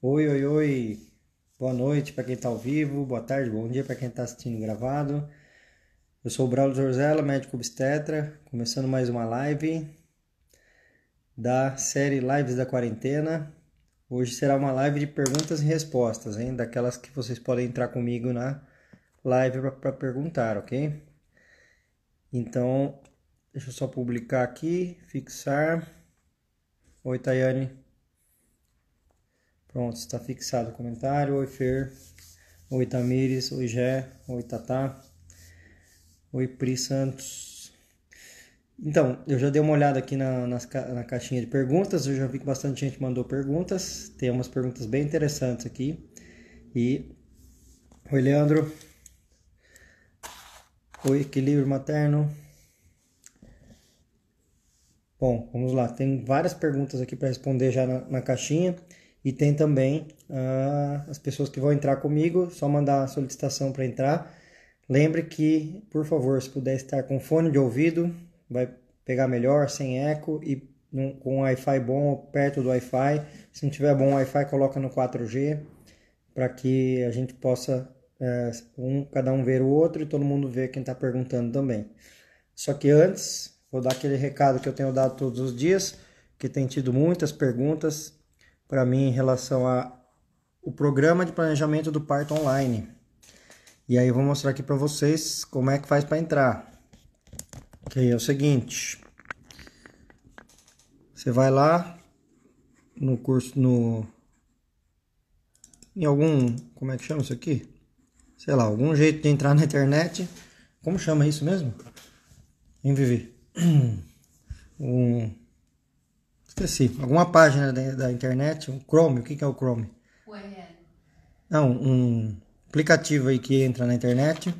Oi, oi, oi. Boa noite para quem está ao vivo, boa tarde, bom dia para quem está assistindo gravado. Eu sou o Braulio Zorzella, médico obstetra, começando mais uma live da série Lives da Quarentena. Hoje será uma live de perguntas e respostas, hein? Daquelas que vocês podem entrar comigo na live para perguntar, ok? Então, deixa eu só publicar aqui, fixar. Oi, Tayane. Pronto, está fixado o comentário. Oi, Fer. Oi, Tamires. Oi, Gé. Oi, Tatá. Oi, Pri Santos. Então, eu já dei uma olhada aqui na, na, caixinha de perguntas. Eu já vi que bastante gente mandou perguntas. Tem umas perguntas bem interessantes aqui. E. Oi, Leandro. Oi, equilíbrio materno. Bom, vamos lá. Tem várias perguntas aqui para responder já na, na caixinha. E tem também uh, as pessoas que vão entrar comigo, só mandar a solicitação para entrar. Lembre que, por favor, se puder estar com fone de ouvido, vai pegar melhor, sem eco e num, com Wi-Fi bom perto do Wi-Fi. Se não tiver bom Wi-Fi, coloca no 4G para que a gente possa é, um, cada um ver o outro e todo mundo ver quem está perguntando também. Só que antes, vou dar aquele recado que eu tenho dado todos os dias, que tem tido muitas perguntas para mim em relação a o programa de planejamento do parto online. E aí eu vou mostrar aqui para vocês como é que faz para entrar. Que é o seguinte, você vai lá no curso no em algum, como é que chama isso aqui? Sei lá, algum jeito de entrar na internet. Como chama isso mesmo? Em Vivi. Um Esqueci. Alguma página da, da internet, o Chrome, o que, que é o Chrome? Não, um aplicativo aí que entra na internet.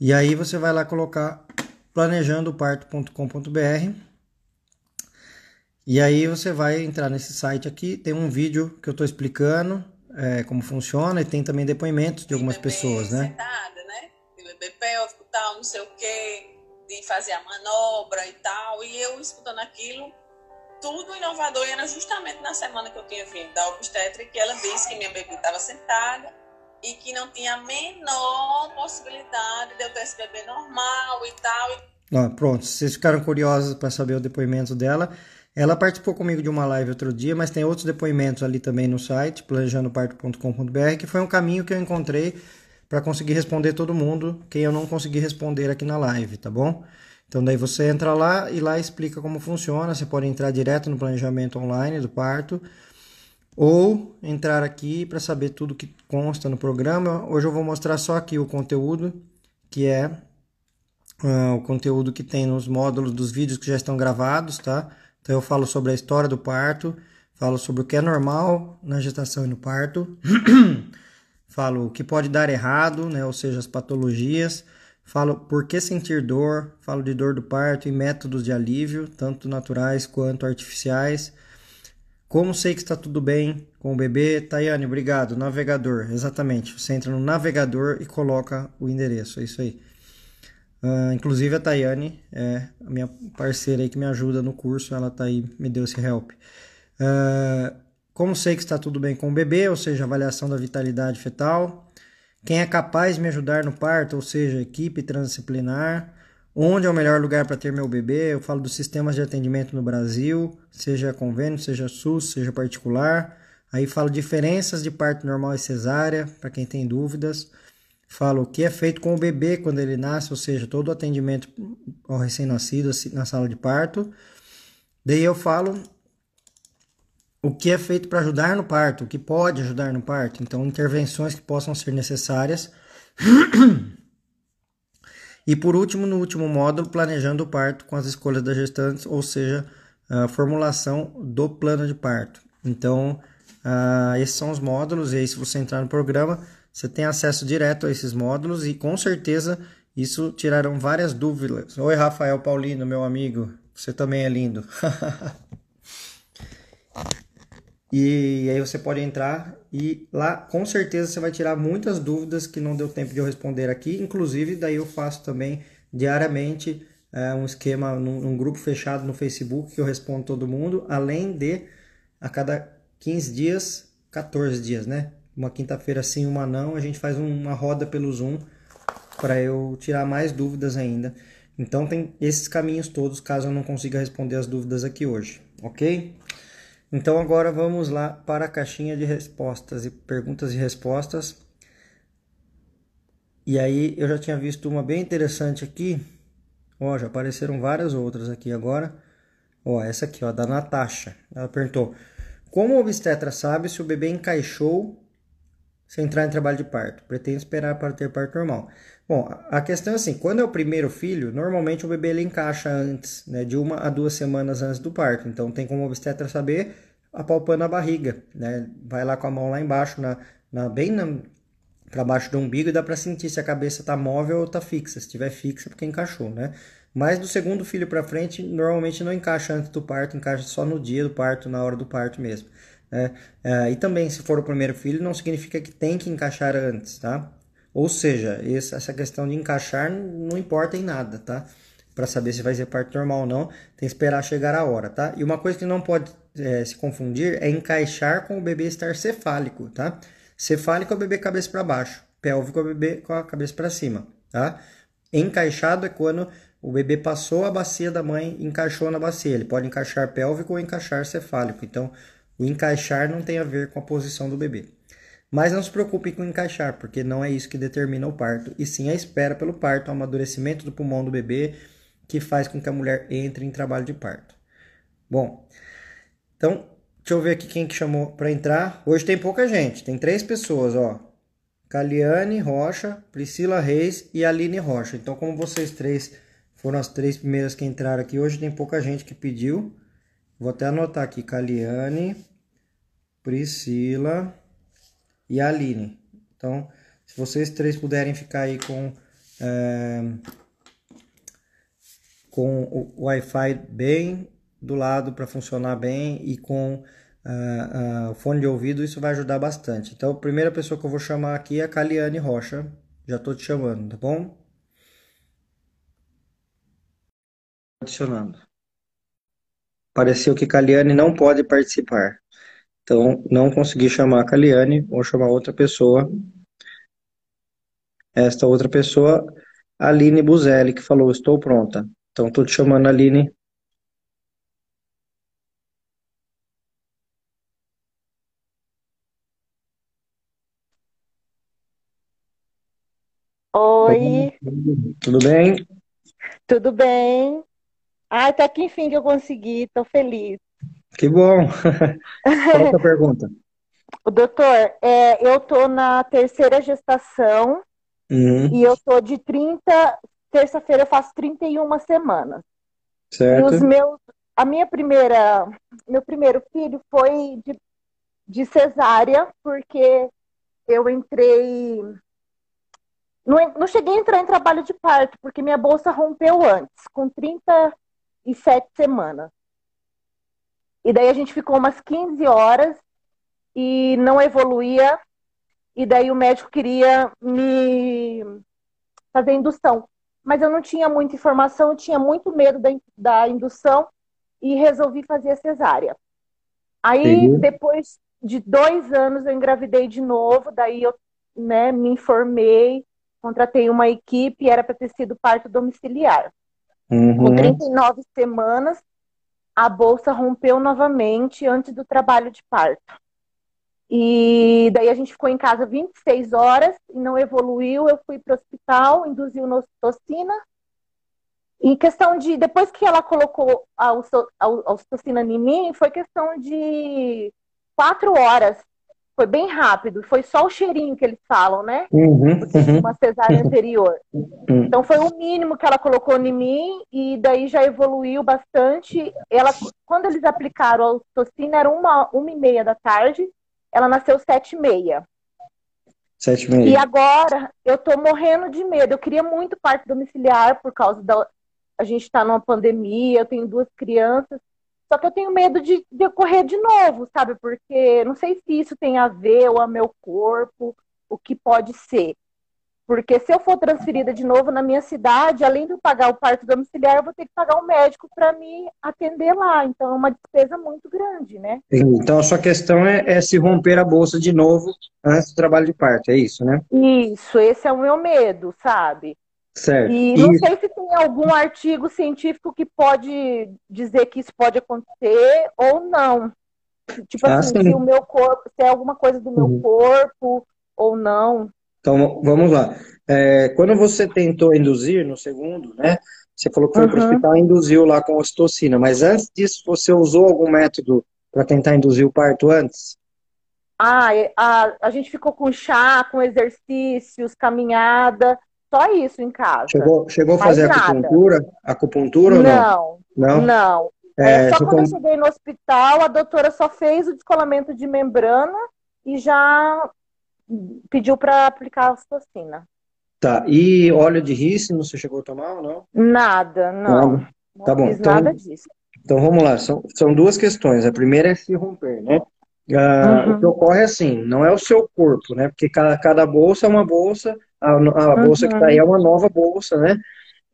E aí você vai lá colocar planejandoparto.com.br. E aí você vai entrar nesse site aqui, tem um vídeo que eu estou explicando é, como funciona e tem também depoimentos de algumas pessoas, né? Sentada, né? De bebê pélvico, tal, não sei o que, de fazer a manobra e tal. E eu escutando aquilo, tudo inovador e era justamente na semana que eu tinha vindo da obstétrica que ela disse que minha bebê estava sentada e que não tinha a menor possibilidade de eu ter esse bebê normal e tal. Pronto, vocês ficaram curiosos para saber o depoimento dela. Ela participou comigo de uma live outro dia, mas tem outros depoimentos ali também no site, planejandoparto.com.br, que foi um caminho que eu encontrei para conseguir responder todo mundo, quem eu não consegui responder aqui na live, tá bom? Então daí você entra lá e lá explica como funciona. Você pode entrar direto no planejamento online do parto ou entrar aqui para saber tudo que consta no programa. Hoje eu vou mostrar só aqui o conteúdo, que é uh, o conteúdo que tem nos módulos dos vídeos que já estão gravados, tá? Então eu falo sobre a história do parto, falo sobre o que é normal na gestação e no parto, falo o que pode dar errado, né? Ou seja, as patologias Falo por que sentir dor, falo de dor do parto e métodos de alívio, tanto naturais quanto artificiais. Como sei que está tudo bem com o bebê? Tayane, obrigado. Navegador, exatamente. Você entra no navegador e coloca o endereço, é isso aí. Uh, inclusive a Tayane é a minha parceira aí que me ajuda no curso, ela tá aí, me deu esse help. Uh, como sei que está tudo bem com o bebê, ou seja, avaliação da vitalidade fetal, quem é capaz de me ajudar no parto, ou seja, equipe transdisciplinar, onde é o melhor lugar para ter meu bebê, eu falo dos sistemas de atendimento no Brasil, seja convênio, seja SUS, seja particular. Aí falo diferenças de parto normal e cesárea, para quem tem dúvidas. Falo o que é feito com o bebê quando ele nasce, ou seja, todo o atendimento ao recém-nascido na sala de parto. Daí eu falo o que é feito para ajudar no parto, o que pode ajudar no parto, então intervenções que possam ser necessárias. e por último, no último módulo, planejando o parto com as escolhas das gestantes, ou seja, a formulação do plano de parto. Então, uh, esses são os módulos, e aí se você entrar no programa, você tem acesso direto a esses módulos e com certeza isso tirarão várias dúvidas. Oi, Rafael Paulino, meu amigo, você também é lindo. E aí você pode entrar e lá com certeza você vai tirar muitas dúvidas que não deu tempo de eu responder aqui. Inclusive, daí eu faço também diariamente é, um esquema num, num, grupo fechado no Facebook que eu respondo todo mundo, além de a cada 15 dias 14 dias, né? Uma quinta-feira sim, uma não. A gente faz uma roda pelo Zoom para eu tirar mais dúvidas ainda. Então tem esses caminhos todos, caso eu não consiga responder as dúvidas aqui hoje, ok? Então agora vamos lá para a caixinha de respostas e perguntas e respostas. E aí eu já tinha visto uma bem interessante aqui. Ó, já apareceram várias outras aqui agora. Ó, essa aqui, ó, da Natasha. Ela perguntou: Como o obstetra sabe se o bebê encaixou sem entrar em trabalho de parto? Pretende esperar para ter parto normal. Bom, a questão é assim, quando é o primeiro filho, normalmente o bebê ele encaixa antes, né, de uma a duas semanas antes do parto. Então tem como obstetra saber apalpando a barriga, né? Vai lá com a mão lá embaixo, na, na bem na, para baixo do umbigo e dá para sentir se a cabeça está móvel ou está fixa. Se estiver fixa, é porque encaixou, né? Mas do segundo filho para frente, normalmente não encaixa antes do parto, encaixa só no dia do parto, na hora do parto mesmo. Né? É, e também, se for o primeiro filho, não significa que tem que encaixar antes, tá? Ou seja, essa questão de encaixar não importa em nada, tá? Para saber se vai ser parto normal ou não, tem que esperar chegar a hora, tá? E uma coisa que não pode é, se confundir é encaixar com o bebê estar cefálico, tá? Cefálico é o bebê cabeça para baixo, pélvico é o bebê com a cabeça para cima, tá? Encaixado é quando o bebê passou a bacia da mãe encaixou na bacia. Ele pode encaixar pélvico ou encaixar cefálico. Então, o encaixar não tem a ver com a posição do bebê. Mas não se preocupe com encaixar, porque não é isso que determina o parto, e sim a espera pelo parto, o amadurecimento do pulmão do bebê, que faz com que a mulher entre em trabalho de parto. Bom, então, deixa eu ver aqui quem que chamou para entrar. Hoje tem pouca gente, tem três pessoas, ó. Caliane Rocha, Priscila Reis e Aline Rocha. Então, como vocês três foram as três primeiras que entraram aqui, hoje tem pouca gente que pediu. Vou até anotar aqui, Caliane, Priscila e Aline. Então, se vocês três puderem ficar aí com, é, com o Wi-Fi bem do lado para funcionar bem e com uh, uh, fone de ouvido, isso vai ajudar bastante. Então, a primeira pessoa que eu vou chamar aqui é a Caliane Rocha. Já estou te chamando, tá bom? Adicionando. Pareceu que Caliane não pode participar. Então, não consegui chamar a Caliane, vou chamar outra pessoa. Esta outra pessoa, Aline Buzelli, que falou, estou pronta. Então, estou te chamando, Aline. Oi, Tudo bem? tudo bem? Ah, até que enfim que eu consegui, tô feliz. Que bom. Qual é a pergunta? O doutor, é, eu tô na terceira gestação Uhum, e eu tô de 30, terça-feira eu faço 31 semanas. E certo. os meus, a minha primeira, meu primeiro filho foi de, de cesárea, porque eu entrei, não, não cheguei a entrar em trabalho de parto, porque minha bolsa rompeu antes, com 37 semanas. E daí a gente ficou umas 15 horas e não evoluía. E daí o médico queria me fazer indução. Mas eu não tinha muita informação, eu tinha muito medo da, da indução e resolvi fazer a cesárea. Aí, Entendi. depois de dois anos, eu engravidei de novo. Daí eu, né, me informei, contratei uma equipe, era para ter sido parto domiciliar. Com Uhum, 39 semanas, a bolsa rompeu novamente antes do trabalho de parto. E daí a gente ficou em casa 26 horas e não evoluiu. Eu fui para o hospital, induziu na ocitocina. Em questão de, depois que ela colocou a a a ocitocina em mim, foi questão de quatro horas. Foi bem rápido. Foi só o cheirinho que eles falam, né? uhum, uhum, uma cesárea anterior. uhum. Então foi o mínimo que ela colocou em mim e daí já evoluiu bastante. Ela, quando eles aplicaram a ocitocina, era uma, uma e meia da tarde. Ela nasceu sete e meia. Sete e E meia. agora eu tô morrendo de medo. Eu queria muito parto domiciliar por causa da. A gente está numa pandemia, eu tenho duas crianças. Só que eu tenho medo de, de ocorrer de novo, sabe? Porque não sei se isso tem a ver ou a meu corpo, o que pode ser. Porque se eu for transferida de novo na minha cidade, além de eu pagar o parto domiciliar, eu vou ter que pagar um médico para me atender lá. Então é uma despesa muito grande, né? Então a sua questão é, é, se romper a bolsa de novo antes do trabalho de parto, é isso, né? Isso, esse é o meu medo, sabe? Certo. E não isso. sei se tem algum artigo científico que pode dizer que isso pode acontecer ou não. Tipo ah, assim, sim. se o meu corpo, se é alguma coisa do meu uhum. corpo ou não. Então, vamos lá. É, quando você tentou induzir no segundo, né? Você falou que foi uhum. para o hospital e induziu lá com ocitocina, mas antes disso você usou algum método para tentar induzir o parto antes? Ah, a, a gente ficou com chá, com exercícios, caminhada, só isso em casa. Chegou, chegou a fazer acupuntura? Acupuntura ou não? Não, não. É, é, só quando eu cheguei no hospital, a doutora só fez o descolamento de membrana e já pediu para aplicar a ocitocina. Tá. E óleo de rícino, você chegou a tomar ou não? Nada, não. não. Tá bom. Então, nada disso. Então vamos lá. São, são duas questões. A primeira é se romper, né? Ah, uhum. O que ocorre é assim, não é o seu corpo, né? Porque cada, cada bolsa é uma bolsa, a, a bolsa uhum. que está aí é uma nova bolsa, né?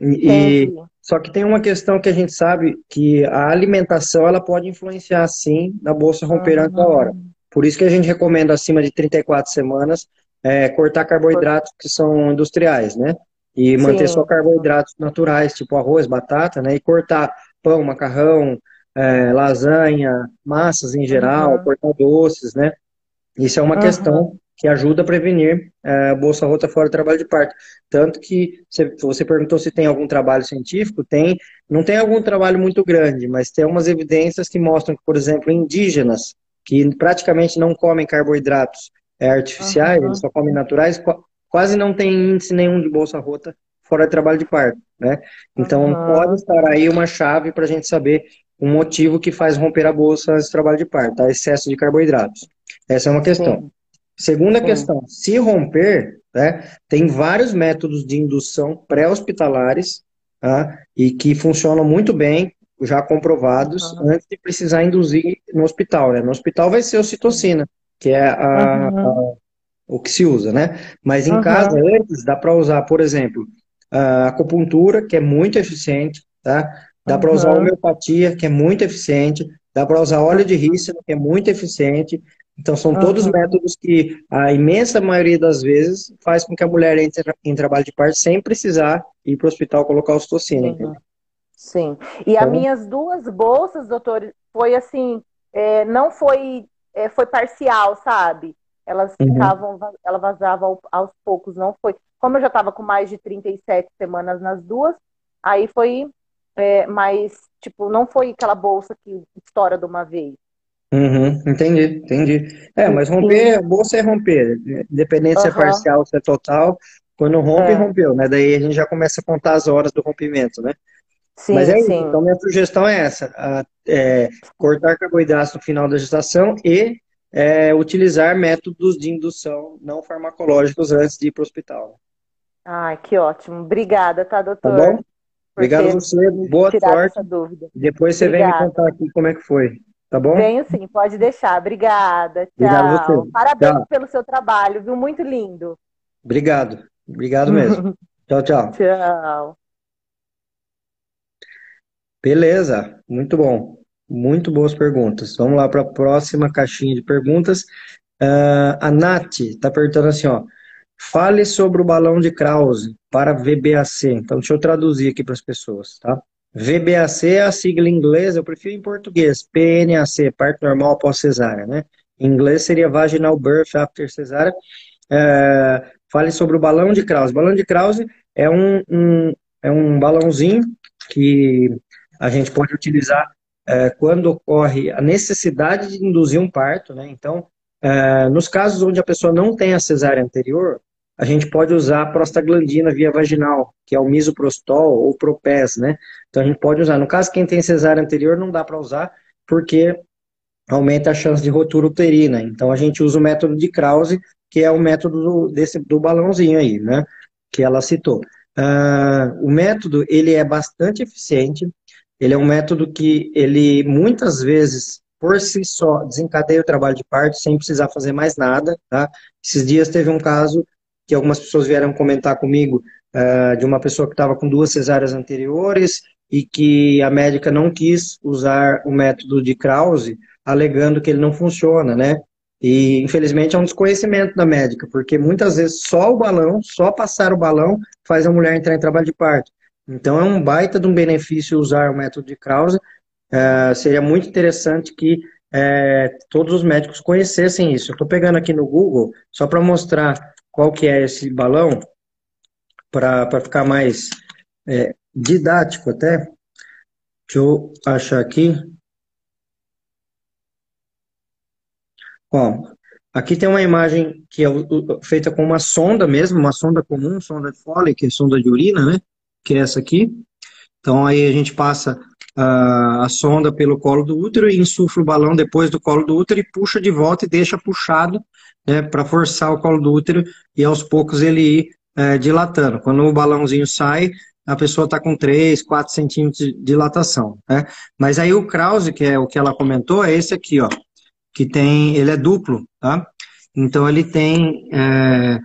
E, e, só que tem uma questão que a gente sabe que a alimentação ela pode influenciar sim na bolsa romper uhum. antes da hora. Por isso que a gente recomenda acima de 34 semanas é, cortar carboidratos que são industriais, né? E manter Sim. só carboidratos naturais, tipo arroz, batata, né? E cortar pão, macarrão, é, lasanha, massas em geral, uhum. cortar doces, né? Isso é uma uhum. questão que ajuda a prevenir é, bolsa rota fora do trabalho de parto. Tanto que você, você perguntou se tem algum trabalho científico, tem, não tem algum trabalho muito grande, mas tem umas evidências que mostram que, por exemplo, indígenas que praticamente não comem carboidratos é, artificiais, uhum. só comem naturais, quase não tem índice nenhum de bolsa rota fora de trabalho de parto, né? Então uhum. pode estar aí uma chave para a gente saber um motivo que faz romper a bolsa antes do trabalho de parto, tá? Excesso de carboidratos. Essa é uma questão. Sim. Segunda questão, se romper, né, tem vários métodos de indução pré-hospitalares tá, e que funcionam muito bem, já comprovados uhum. antes de precisar induzir no hospital. Né? No hospital vai ser ocitocina, que é a, uhum. a, o que se usa, né? Mas em uhum. casa, antes, dá para usar, por exemplo, a acupuntura, que é muito eficiente, tá? Dá para usar a homeopatia, que é muito eficiente, dá para usar óleo de rícino, que é muito eficiente. Então, são todos métodos que a imensa maioria das vezes faz com que a mulher entre em trabalho de parto sem precisar ir para o hospital colocar ocitocina. Uhum. Sim. E então... as minhas duas bolsas, doutor, foi assim, é, não foi, é, foi parcial, sabe? Elas uhum. ficavam, ela vazava aos poucos, não foi. Como eu já estava com mais de 37 semanas nas duas, aí foi é, mais, tipo, não foi aquela bolsa que estoura de uma vez. Uhum, entendi, entendi. É, mas romper, a bolsa é romper, independente uhum. se é parcial, se é total, quando rompe, é. rompeu, né? Daí a gente já começa a contar as horas do rompimento, né? Sim, Mas é isso. Então, minha sugestão é essa: a, é, cortar carboidratos no final da gestação e é, utilizar métodos de indução não farmacológicos antes de ir para o hospital. Ai, que ótimo. Obrigada, tá, doutor? Tá bom? Obrigado a você. Boa sorte. Depois você Obrigada. vem me contar aqui como é que foi. Tá bom? Venho sim, pode deixar. Obrigada. Tchau. Parabéns tchau. pelo seu trabalho, viu? Muito lindo. Obrigado. Obrigado mesmo. tchau, tchau. Tchau. Beleza, muito bom. Muito boas perguntas. Vamos lá para a próxima caixinha de perguntas. Uh, a Nath está perguntando assim, ó. Fale sobre o balão de Krause para VBAC. Então, deixa eu traduzir aqui para as pessoas, tá? VBAC é a sigla em inglês, eu prefiro em português. PNAC, parto normal após cesárea, né? Em inglês seria Vaginal Birth After Cesárea. Uh, fale sobre o balão de Krause. O balão de Krause é um, um, é um balãozinho que a gente pode utilizar é, quando ocorre a necessidade de induzir um parto, né? Então, é, nos casos onde a pessoa não tem a cesárea anterior, a gente pode usar a prostaglandina via vaginal, que é o misoprostol ou propés, né? Então a gente pode usar. No caso, quem tem cesárea anterior não dá para usar, porque aumenta a chance de rotura uterina. Então a gente usa o método de Krause, que é o método do, desse, do balãozinho aí, né? Que ela citou. Uh, o método ele é bastante eficiente, ele é um método que ele muitas vezes por si só desencadeia o trabalho de parto sem precisar fazer mais nada, tá? Esses dias teve um caso que algumas pessoas vieram comentar comigo, uh, de uma pessoa que estava com duas cesáreas anteriores e que a médica não quis usar o método de Krause, alegando que ele não funciona, né? E, infelizmente, é um desconhecimento da médica, porque muitas vezes só o balão, só passar o balão, faz a mulher entrar em trabalho de parto. Então, é um baita de um benefício usar o método de Krause. Uh, seria muito interessante que é, todos os médicos conhecessem isso. Eu estou pegando aqui no Google, só para mostrar qual que é esse balão, para ficar mais é, didático até. Deixa eu achar aqui. Ó, aqui tem uma imagem que é feita com uma sonda mesmo, uma sonda comum, sonda de Foley, que é sonda de urina, né? Que é essa aqui. Então aí a gente passa a, a sonda pelo colo do útero e insufla o balão depois do colo do útero e puxa de volta e deixa puxado né, para forçar o colo do útero e aos poucos ele ir é, dilatando. Quando o balãozinho sai, a pessoa está com 3, 4 centímetros de dilatação. Né? Mas aí o Krause, que é o que ela comentou, é esse aqui, ó que tem, ele é duplo, tá? Então ele tem é,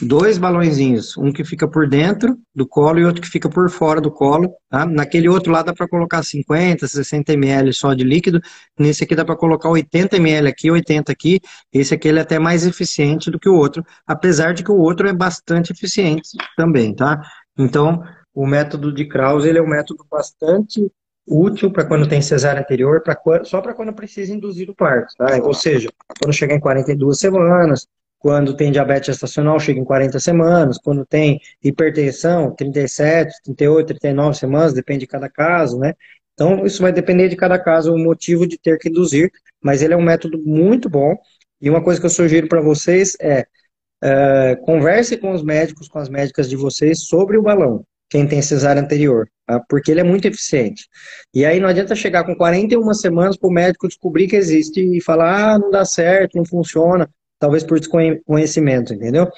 dois balõezinhos, um que fica por dentro do colo e outro que fica por fora do colo, tá? Naquele outro lá dá para colocar 50, 60 ml só de líquido, nesse aqui dá para colocar 80 ml aqui, 80 aqui, esse aqui ele é até mais eficiente do que o outro, apesar de que o outro é bastante eficiente também, tá? Então, o método de Krause, ele é um método bastante útil para quando tem cesárea anterior, pra, só para quando precisa induzir o parto, tá? Ou seja, quando chegar em 42 semanas, quando tem diabetes gestacional, chega em 40 semanas, quando tem hipertensão, 37, 38, 39 semanas, depende de cada caso, né? Então, isso vai depender de cada caso, o motivo de ter que induzir, mas ele é um método muito bom. E uma coisa que eu sugiro para vocês é, é converse com os médicos, com as médicas de vocês sobre o balão quem tem cesárea anterior, tá? porque ele é muito eficiente. E aí não adianta chegar com 41 semanas para o médico descobrir que existe e falar, ah, não dá certo, não funciona, talvez por desconhecimento, entendeu?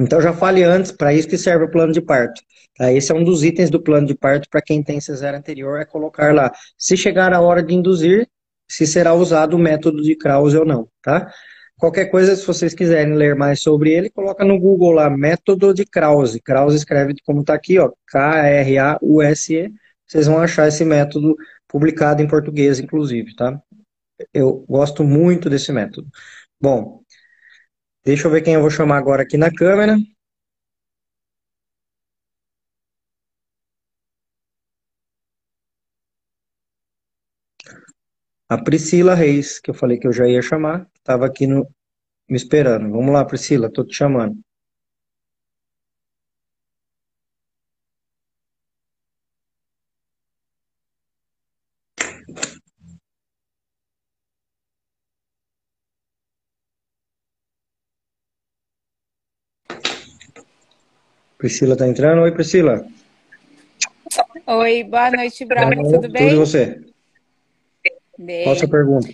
Então já fale antes, para isso que serve o plano de parto. Tá? Esse é um dos itens do plano de parto para quem tem cesárea anterior, é colocar lá, se chegar a hora de induzir, se será usado o método de Krause ou não, tá? Qualquer coisa, se vocês quiserem ler mais sobre ele, coloca no Google lá, método de Krause. Krause escreve como está aqui, ó, K-R-A-U-S-E. Vocês vão achar esse método publicado em português, inclusive, tá? Eu gosto muito desse método. Bom, deixa eu ver quem eu vou chamar agora aqui na câmera. A Priscila Reis, que eu falei que eu já ia chamar estava aqui no, me esperando. Vamos lá, Priscila, estou te chamando. Priscila está entrando. Oi, Priscila. Oi, boa noite, Bruno. Tudo bem? Tudo e você? Bem. Qual a sua pergunta?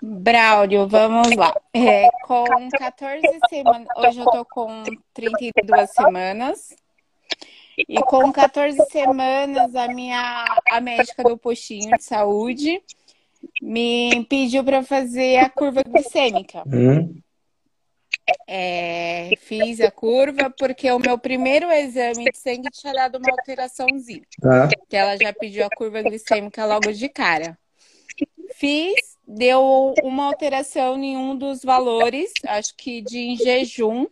Braulio, vamos lá. É, com 14 semanas, hoje eu tô com 32 semanas. E com 14 semanas, a minha a médica do postinho de saúde me pediu para fazer a curva glicêmica. Hum. É, fiz a curva porque o meu primeiro exame de sangue tinha dado uma alteraçãozinha. Ah. Que ela já pediu a curva glicêmica logo de cara. Fiz, deu uma alteração em um dos valores, acho que de em jejum,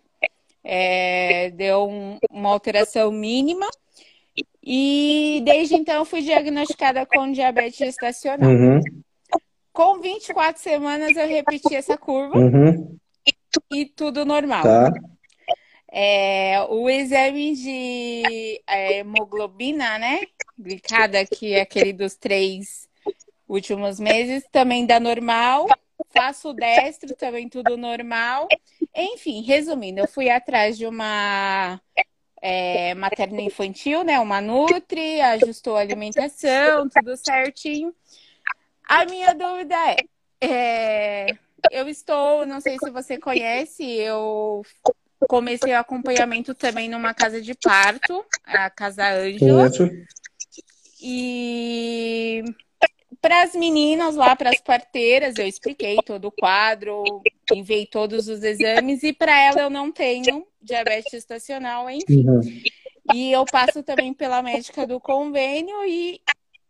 é, deu um, uma alteração mínima. E desde então fui diagnosticada com diabetes gestacional. Uhum. Com 24 semanas eu repeti essa curva uhum. E tudo normal. Tá. É, o exame de é, hemoglobina, né? Glicada, que é aquele dos três últimos meses, também dá normal. Faço destro, também tudo normal. Enfim, resumindo, eu fui atrás de uma é, materna infantil, né? Uma Nutri, ajustou a alimentação, tudo certinho. A minha dúvida é, é, eu estou, não sei se você conhece, eu comecei o acompanhamento também numa casa de parto, a Casa Ângela. E para as meninas lá, para as parteiras, eu expliquei todo o quadro, enviei todos os exames e para ela eu não tenho diabetes estacional, enfim. Uhum. E eu passo também pela médica do convênio e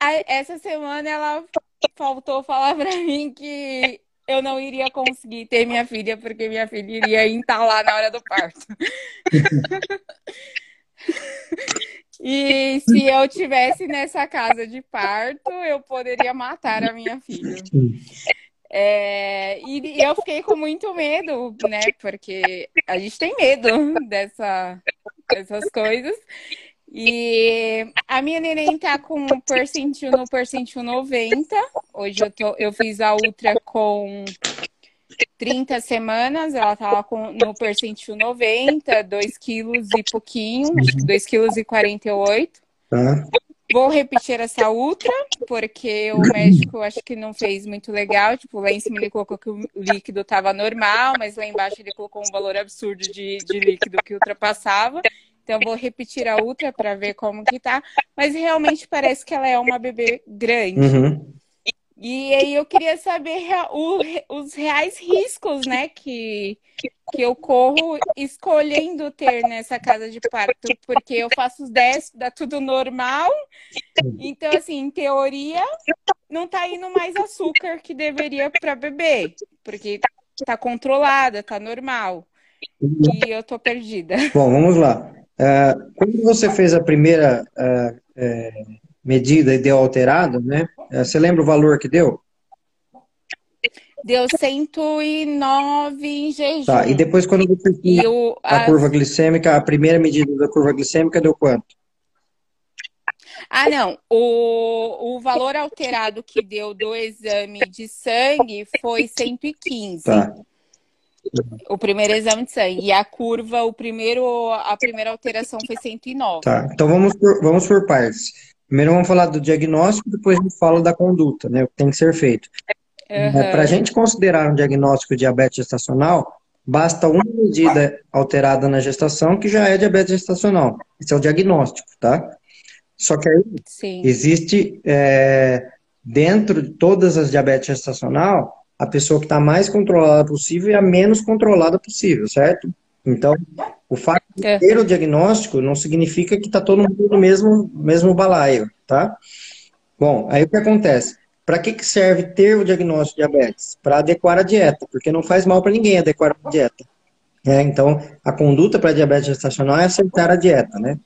a, essa semana ela faltou falar para mim que eu não iria conseguir ter minha filha porque minha filha iria entalar na hora do parto. E se eu tivesse nessa casa de parto, eu poderia matar a minha filha. É, e eu fiquei com muito medo, né? Porque a gente tem medo dessa, dessas coisas. E a minha neném tá com percentil no percentil 90. Hoje eu, tô, eu fiz a ultra com 30 semanas, ela tava com, no percentil 90, 2 quilos e pouquinho, acho que 2 quilos e 48. Tá. Vou repetir essa ultra, porque o médico acho que não fez muito legal. Tipo, lá em cima ele colocou que o líquido estava normal, mas lá embaixo ele colocou um valor absurdo de, de líquido que ultrapassava. Então, vou repetir a ultra para ver como que tá. Mas realmente parece que ela é uma bebê grande. Uhum. E aí eu queria saber o, os reais riscos, né, que, que eu corro escolhendo ter nessa casa de parto, porque eu faço os 10, dá tudo normal. Então, assim, em teoria, não tá indo mais açúcar que deveria para bebê, porque tá controlada, tá normal. E eu tô perdida. Bom, vamos lá. Uh, quando você fez a primeira uh, uh, medida e deu alterado, né? É, você lembra o valor que deu? Deu 109 em jejum. Tá, e depois quando você fez a curva glicêmica, a primeira medida da curva glicêmica deu quanto? Ah, não. O, o valor alterado que deu do exame de sangue foi 115. Tá. O primeiro exame de sangue. E a curva, o primeiro, a primeira alteração foi 109. Tá. Então vamos por, vamos por partes. Primeiro vamos falar do diagnóstico, depois a gente fala da conduta, né? O que tem que ser feito. Uhum. Para a gente considerar um diagnóstico de diabetes gestacional, basta uma medida alterada na gestação que já é diabetes gestacional. Esse é o diagnóstico, tá? Só que aí Sim. existe é, dentro de todas as diabetes gestacional a pessoa que está mais controlada possível e a menos controlada possível, certo? Então, o fato de é. ter o diagnóstico não significa que está todo mundo no mesmo, mesmo balaio, tá? Bom, aí o que acontece? Para que, que serve ter o diagnóstico de diabetes? Para adequar a dieta, porque não faz mal para ninguém adequar a dieta. É, então, a conduta para diabetes gestacional é acertar a dieta, né?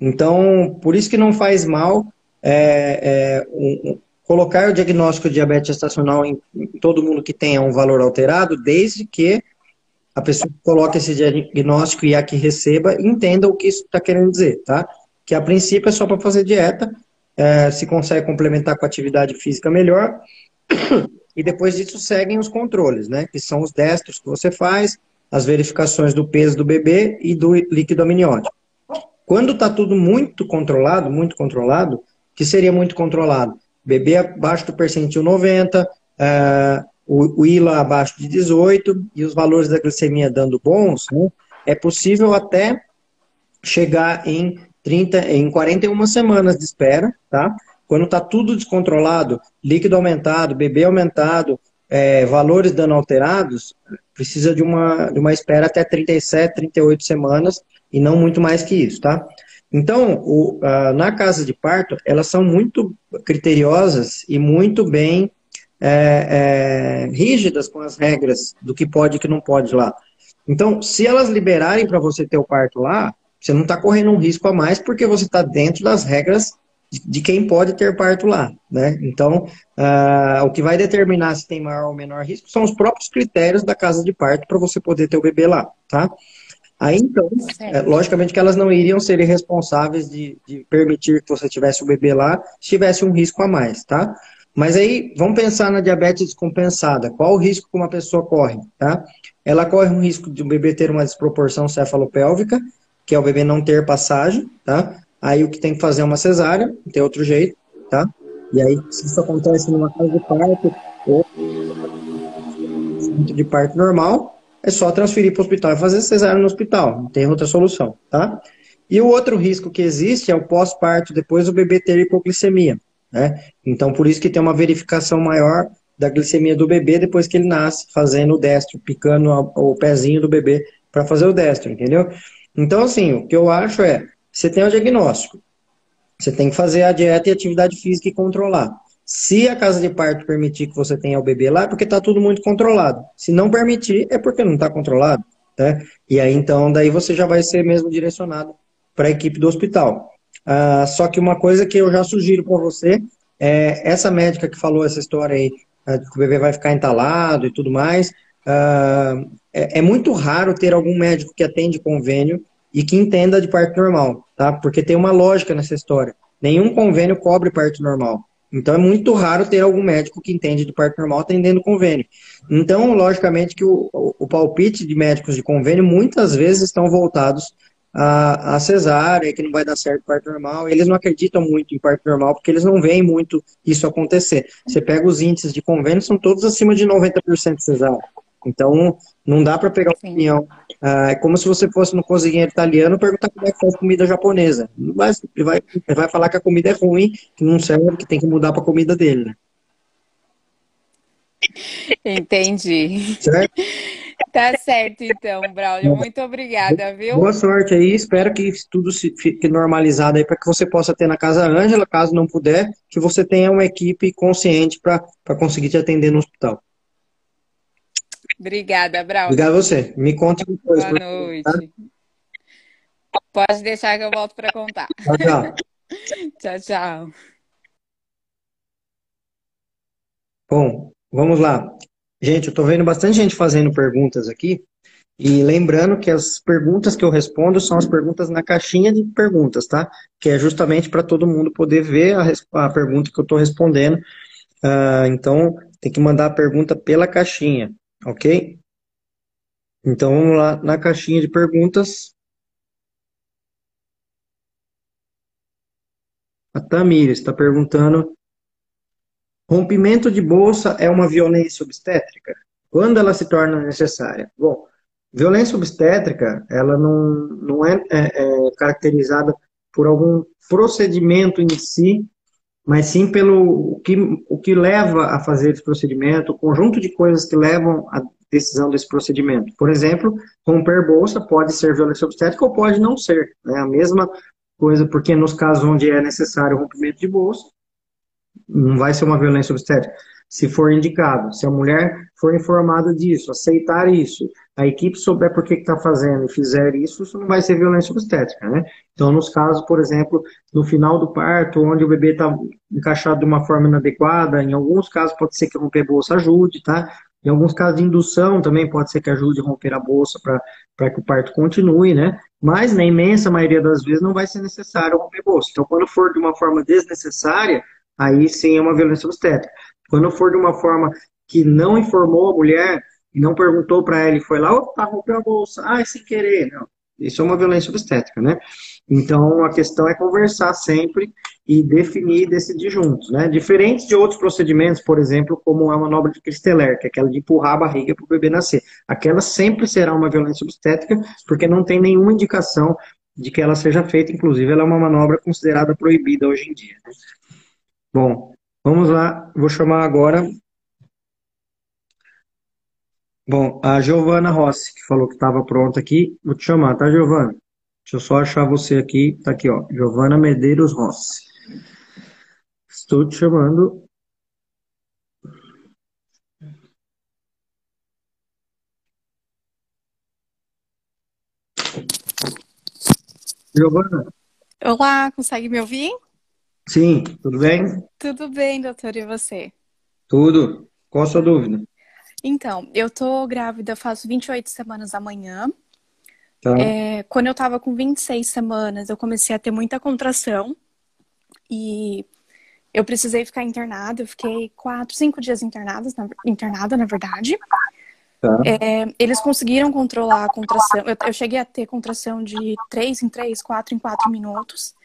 Então, por isso que não faz mal é, é, um, colocar o diagnóstico de diabetes gestacional em, todo mundo que tenha um valor alterado, desde que a pessoa coloca esse diagnóstico e a que receba entenda o que isso está querendo dizer, tá? Que a princípio é só para fazer dieta, é, se consegue complementar com atividade física melhor, e depois disso seguem os controles, né? Que são os destros que você faz, as verificações do peso do bebê e do líquido amniótico. Quando está tudo muito controlado, muito controlado, que seria muito controlado? Bebê abaixo do percentil 90, é, o, o ILA abaixo de 18 e os valores da glicemia dando bons, né, é possível até chegar em 30, em 41 semanas de espera, tá? Quando está tudo descontrolado, líquido aumentado, bebê aumentado, é, valores dando alterados, precisa de uma, de uma espera até 37, 38 semanas e não muito mais que isso, tá? Então, o, na casa de parto, elas são muito criteriosas e muito bem é, é, rígidas com as regras do que pode e que não pode lá. Então, se elas liberarem para você ter o parto lá, você não está correndo um risco a mais porque você está dentro das regras de, quem pode ter parto lá, né? Então, uh, o que vai determinar se tem maior ou menor risco são os próprios critérios da casa de parto para você poder ter o bebê lá, tá? Aí, então, é, logicamente que elas não iriam ser responsáveis de, de permitir que você tivesse o bebê lá se tivesse um risco a mais, tá? Mas aí, vamos pensar na diabetes descompensada. Qual o risco que uma pessoa corre? Tá? Ela corre um risco de o bebê ter uma desproporção cefalopélvica, que é o bebê não ter passagem, tá? Aí o que tem que fazer é uma cesárea, não tem outro jeito, tá? E aí, se isso acontece numa casa de parto ou de parto normal, é só transferir para o hospital e fazer cesárea no hospital, não tem outra solução, tá? E o outro risco que existe é o pós-parto, depois o bebê ter hipoglicemia. né? Então, por isso que tem uma verificação maior da glicemia do bebê depois que ele nasce, fazendo o destro, picando o pezinho do bebê para fazer o destro, entendeu? Então, assim, o que eu acho é, você tem o diagnóstico, você tem que fazer a dieta e atividade física e controlar. Se a casa de parto permitir que você tenha o bebê lá, é porque está tudo muito controlado. Se não permitir, é porque não está controlado. Né? E aí, então, daí você já vai ser mesmo direcionado para a equipe do hospital. Ah, só que uma coisa que eu já sugiro para você é essa médica que falou essa história aí, ah, que o bebê vai ficar entalado e tudo mais. Ah, é, é, muito raro ter algum médico que atende convênio e que entenda de parto normal, tá? Porque tem uma lógica nessa história. Nenhum convênio cobre parto normal. Então é muito raro ter algum médico que entende de parto normal atendendo convênio. Então, logicamente que o, o, palpite de médicos de convênio muitas vezes estão voltados a, a cesárea, que não vai dar certo parto normal. Eles não acreditam muito em parto normal porque eles não veem muito isso acontecer. Você pega os índices de convênio, são todos acima de 90% de cesárea. Então, não dá para pegar opinião. Ah, é como se você fosse no cozinheiro italiano perguntar como é que faz comida japonesa. Vai, ele, vai, vai falar que a comida é ruim, que não serve, que tem que mudar para a comida dele. Né? Entendi. Certo? Tá certo, então, Braulio. Muito obrigada, viu? Boa sorte aí. Espero que tudo fique normalizado aí para que você possa ter na casa Ângela, caso não puder, que você tenha uma equipe consciente para conseguir te atender no hospital. Obrigada, Braulio. Obrigado a você. Me conte depois. Boa noite. Tá? Pode deixar que eu volto para contar. Tchau, tchau. tchau, tchau. Bom, vamos lá. Gente, eu estou vendo bastante gente fazendo perguntas aqui. E lembrando que as perguntas que eu respondo são as perguntas na caixinha de perguntas, tá? Que é justamente para todo mundo poder ver a, a pergunta que eu estou respondendo. Uh, então, tem que mandar a pergunta pela caixinha. Ok? Então vamos lá na caixinha de perguntas. A Tamires está perguntando: rompimento de bolsa é uma violência obstétrica? Quando ela se torna necessária? Bom, violência obstétrica ela não, não é, é, é caracterizada por algum procedimento em si mas sim pelo o que, o que leva a fazer esse procedimento, o conjunto de coisas que levam à decisão desse procedimento. Por exemplo, romper bolsa pode ser violência obstétrica ou pode não ser. É né? a mesma coisa, porque nos casos onde é necessário o rompimento de bolsa, não vai ser uma violência obstétrica se for indicado. Se a mulher for informada disso, aceitar isso, a equipe souber por que está fazendo e fizer isso, isso não vai ser violência obstétrica, né? Então, nos casos, por exemplo, no final do parto, onde o bebê está encaixado de uma forma inadequada, em alguns casos pode ser que romper bolsa ajude, tá? Em alguns casos de indução também pode ser que ajude a romper a bolsa para que o parto continue, né? Mas na imensa maioria das vezes não vai ser necessário romper bolsa. Então, quando for de uma forma desnecessária, aí sim é uma violência obstétrica. Quando for de uma forma que não informou a mulher, e não perguntou para ela e foi lá, opa, rompeu a bolsa, ai, sem querer. Não, isso é uma violência obstétrica, né? Então, a questão é conversar sempre e definir e decidir juntos, né? Diferente de outros procedimentos, por exemplo, como a manobra de Cristeler, que é aquela de empurrar a barriga para o bebê nascer. Aquela sempre será uma violência obstétrica, porque não tem nenhuma indicação de que ela seja feita, inclusive ela é uma manobra considerada proibida hoje em dia. Bom, Vamos lá, vou chamar agora. Bom, a Giovana Rossi, que falou que estava pronta aqui. Vou te chamar, tá, Giovana? Deixa eu só achar você aqui. Tá aqui, ó. Giovana Medeiros Rossi. Estou te chamando. Giovana. Olá, consegue me ouvir? Sim, tudo bem? Tudo bem, doutor, e você? Tudo. Qual a sua dúvida? Então, eu tô grávida, faço 28 semanas amanhã. Tá. É, quando eu tava com 26 semanas, eu comecei a ter muita contração. E eu precisei ficar internada. Eu fiquei quatro, cinco dias internada, na, internada, na verdade. Tá. É, eles conseguiram controlar a contração. Eu, eu, cheguei a ter contração de 3 em 3, 4 em 4 minutos.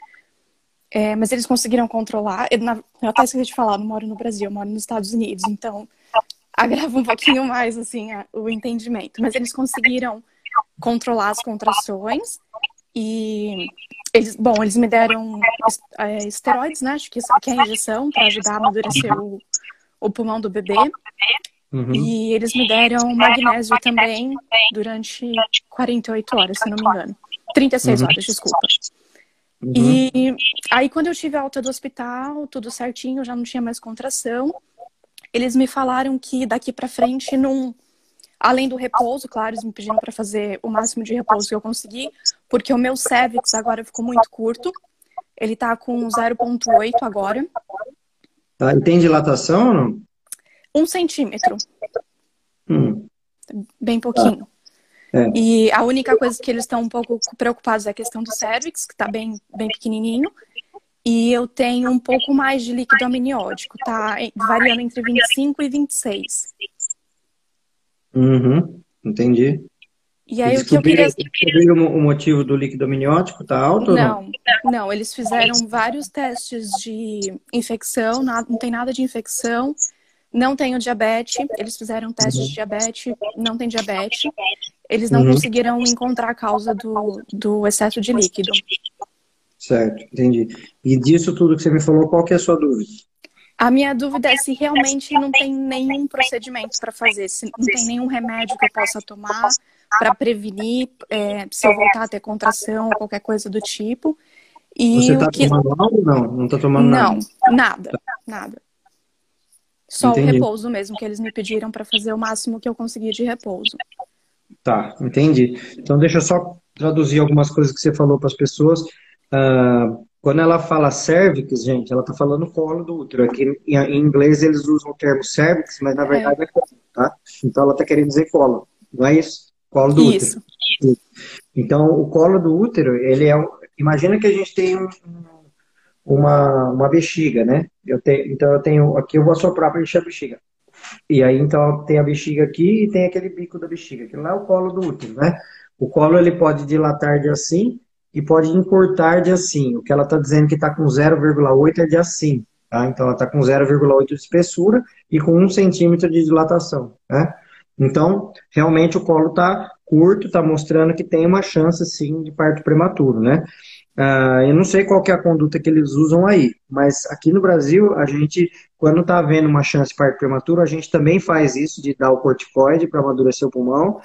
É, mas eles conseguiram controlar. Eu, na, eu até esqueci de falar, não moro no Brasil, eu moro nos Estados Unidos, então agrava um pouquinho mais assim o entendimento. Mas eles conseguiram controlar as contrações E eles, bom, eles me deram é, esteroides, né? Acho que, que é a injeção para ajudar a amadurecer o, o pulmão do bebê. Uhum. E eles me deram magnésio também durante 48 horas, se não me engano. 36 uhum. horas, desculpa. Uhum. E aí, quando eu tive alta do hospital, tudo certinho, já não tinha mais contração. Eles me falaram que daqui para frente, num, além do repouso, claro, eles me pediram para fazer o máximo de repouso que eu consegui, porque o meu cervix agora ficou muito curto. Ele tá com 0,8 agora. Tá, e tem dilatação ou não? Um centímetro. Hum. Bem pouquinho. Ah. É. E a única coisa que eles estão um pouco preocupados é a questão do cervix, que está bem, bem pequenininho. E eu tenho um pouco mais de líquido amniótico, tá variando entre 25 e 26. Uhum, entendi. E aí o que eu queria... Descobriram o motivo do líquido amniótico? Tá alto não, ou não? Não, eles fizeram vários testes de infecção, não tem nada de infecção, não tenho diabetes, eles fizeram testes uhum. de diabetes, não tem diabetes. Eles não uhum. conseguiram encontrar a causa do, do excesso de líquido. Certo, entendi. E disso tudo que você me falou, qual que é a sua dúvida? A minha dúvida é se realmente não tem nenhum procedimento para fazer, se não tem nenhum remédio que eu possa tomar para prevenir é, se eu voltar a ter contração ou qualquer coisa do tipo. E Você está que... tomando algo ou não? Não está tomando nada? Não, nada, nada. Só entendi. o repouso mesmo, que eles me pediram para fazer o máximo que eu conseguia de repouso. Tá, entendi. Então deixa eu só traduzir algumas coisas que você falou para as pessoas. Uh, quando ela fala cervix, gente, ela está falando colo do útero. Aqui em, inglês eles usam o termo cervix, mas na é. verdade é, é colo, tá? Então ela está querendo dizer colo, não é isso? Colo do isso. útero. Então o colo do útero, ele é um, imagina que a gente tem um, uma, uma bexiga, né? Eu então eu tenho aqui eu vou assoprar para encher a bexiga. E aí então tem a bexiga aqui e tem aquele bico da bexiga, que lá é o colo do útero, né? O colo ele pode dilatar de assim e pode encurtar de assim. O que ela está dizendo que está com 0,8 é de assim. Tá? Então ela está com 0,8 de espessura e com 1 centímetro de dilatação. Né? Então, realmente o colo está curto, está mostrando que tem uma chance sim de parto prematuro. Né? Uh, eu não sei qual é a conduta que eles usam aí, mas aqui no Brasil, a gente, quando está havendo uma chance de parto prematuro, a gente também faz isso de dar o corticoide para amadurecer o pulmão.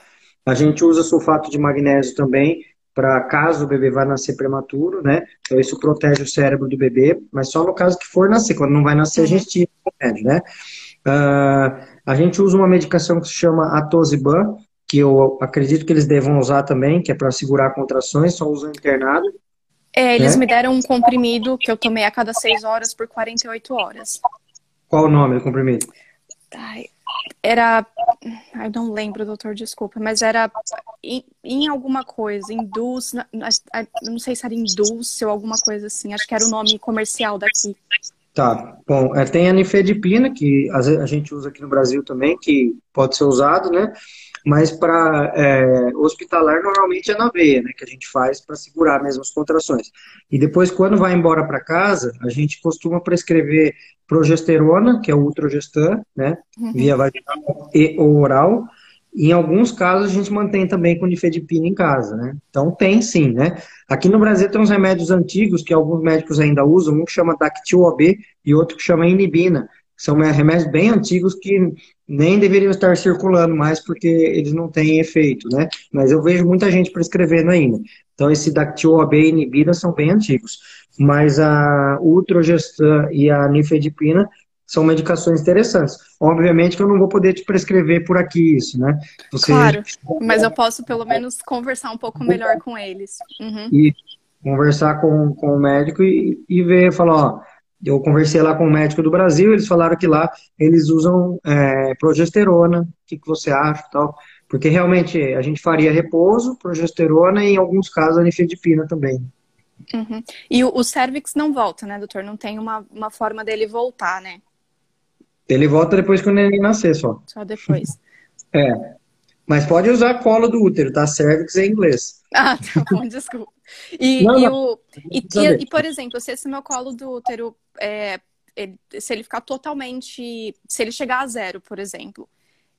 A gente usa sulfato de magnésio também para caso o bebê vá nascer prematuro, né? Então isso protege o cérebro do bebê, mas só no caso que for nascer. Quando não vai nascer, a gente tira o remédio, né? Uh, a gente usa uma medicação que se chama atosiban, que eu acredito que eles devam usar também, que é para segurar contrações, só usam internado. É, eles né? me deram um comprimido que eu tomei a cada 6 horas por 48 horas. Qual o nome do comprimido? Ai, era. Eu não lembro, doutor, desculpa, mas era em, em alguma coisa, Indus, não sei se era Indulce ou alguma coisa assim, acho que era o nome comercial daqui. Tá, bom, é, tem a nifedipina, que a gente usa aqui no Brasil também, que pode ser usado, né? Mas para é, hospitalar, normalmente é na veia, né? Que a gente faz para segurar mesmo as contrações. E depois, quando vai embora para casa, a gente costuma prescrever progesterona, que é o ultrogestan, né? Uhum. Via vaginal e oral. E em alguns casos, a gente mantém também com nifedipina em casa, né? Então, tem sim, né? Aqui no Brasil tem uns remédios antigos que alguns médicos ainda usam, um que chama Dactil-OB e outro que chama Inibina. São remédios bem antigos que nem deveriam estar circulando mais porque eles não têm efeito, né? Mas eu vejo muita gente prescrevendo ainda. Então, esse Dactil-OB e Inibina são bem antigos. Mas a Ultrogestan e a Nifedipina são medicações interessantes. Obviamente que eu não vou poder te prescrever por aqui isso, né? Você... Claro, mas eu posso pelo menos conversar um pouco melhor com eles. Uhum. E conversar com, com o médico e, e ver, falar, ó, eu conversei lá com o médico do Brasil, eles falaram que lá eles usam é, progesterona, o que, que você acha tal. Porque realmente a gente faria repouso, progesterona e em alguns casos a nifedipina também. Uhum. E o, o cervix não volta, né, doutor? Não tem uma, uma forma dele voltar, né? Ele volta depois que o neném nascer só. Só depois. É. Mas pode usar colo do útero, tá? Cervix em inglês. Ah, tá bom, desculpa. E, não, e. O, e, e, por exemplo, se esse meu colo do útero, é, ele, se ele ficar totalmente. Se ele chegar a zero, por exemplo,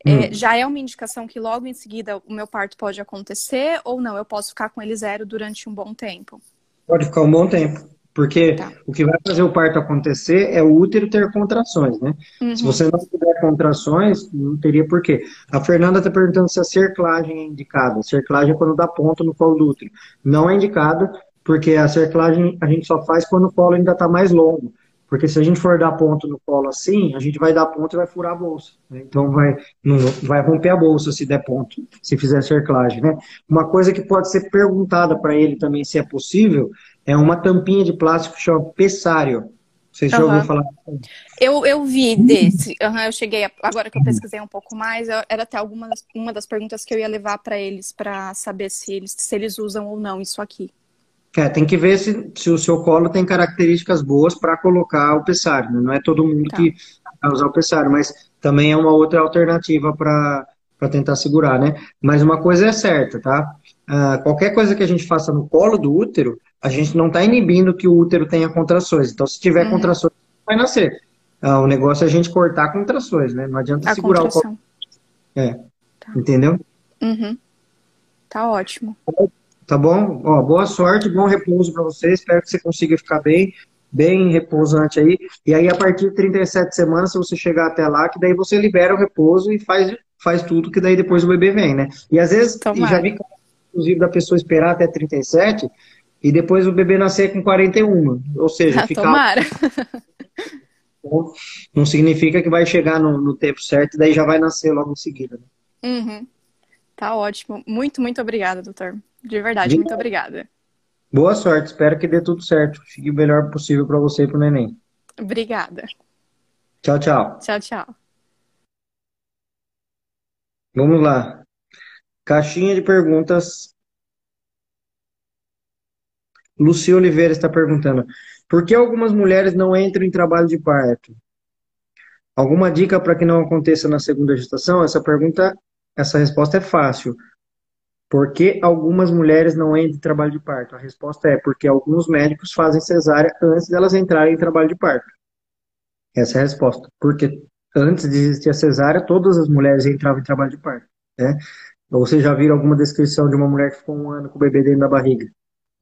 É, hum. já é uma indicação que logo em seguida o meu parto pode acontecer ou não? Eu posso ficar com ele zero durante um bom tempo? Pode ficar um bom tempo. Porque tá. o que vai fazer o parto acontecer é o útero ter contrações, né? Uhum. Se você não tiver contrações, não teria porquê. A Fernanda está perguntando se a cerclagem é indicada. A cerclagem é quando dá ponto no colo do útero. Não é indicada, porque a cerclagem a gente só faz quando o colo ainda está mais longo. Porque se a gente for dar ponto no colo assim, a gente vai dar ponto e vai furar a bolsa. Né? Então vai, não, vai romper a bolsa se der ponto, se fizer cerclagem. Né? Uma coisa que pode ser perguntada para ele também, se é possível, é uma tampinha de plástico que chama pessário. Vocês uhum. já ouviram falar? Eu, eu vi desse. Uhum, eu cheguei, a, agora que eu pesquisei um pouco mais, eu, era até algumas, uma das perguntas que eu ia levar para eles para saber se eles, se eles usam ou não isso aqui. É, tem que ver se, se o seu colo tem características boas para colocar o pessário. Né? Não é todo mundo tá. que vai usar o pessário, mas também é uma outra alternativa para tentar segurar, né? Mas uma coisa é certa, tá? Uh, qualquer coisa que a gente faça no colo do útero, a gente não está inibindo que o útero tenha contrações. Então, se tiver uhum. contrações, vai nascer. Uh, o negócio é a gente cortar contrações, né? Não adianta a segurar contração. o colo. É. Tá. Entendeu? Uhum. Tá ótimo. Tá bom? Ó, boa sorte, bom repouso para você. Espero que você consiga ficar bem, bem repousante aí. E aí, a partir de 37 semanas, se você chegar até lá, que daí você libera o repouso e faz, faz tudo, que daí depois o bebê vem, né? E às vezes, e já vi, inclusive, da pessoa esperar até 37 e depois o bebê nascer com 41. Ou seja, ficar. Tomara. Não significa que vai chegar no, no, tempo certo e daí já vai nascer logo em seguida. Né? Uhum. Tá ótimo. Muito, muito obrigada, doutor. De verdade, muito obrigada. Boa sorte, espero que dê tudo certo. Fique o melhor possível para você e para o neném. Obrigada. Tchau, tchau. Tchau, tchau. Vamos lá. Caixinha de perguntas. Lucia Oliveira está perguntando: por que algumas mulheres não entram em trabalho de parto? Alguma dica para que não aconteça na segunda gestação? Essa pergunta, essa resposta é fácil. Por que algumas mulheres não entram em trabalho de parto? A resposta é porque alguns médicos fazem cesárea antes delas entrarem em trabalho de parto. Essa é a resposta. Porque antes de existir a cesárea, todas as mulheres entravam em trabalho de parto. Né? Ou vocês já viram alguma descrição de uma mulher que ficou um ano com o bebê dentro da barriga?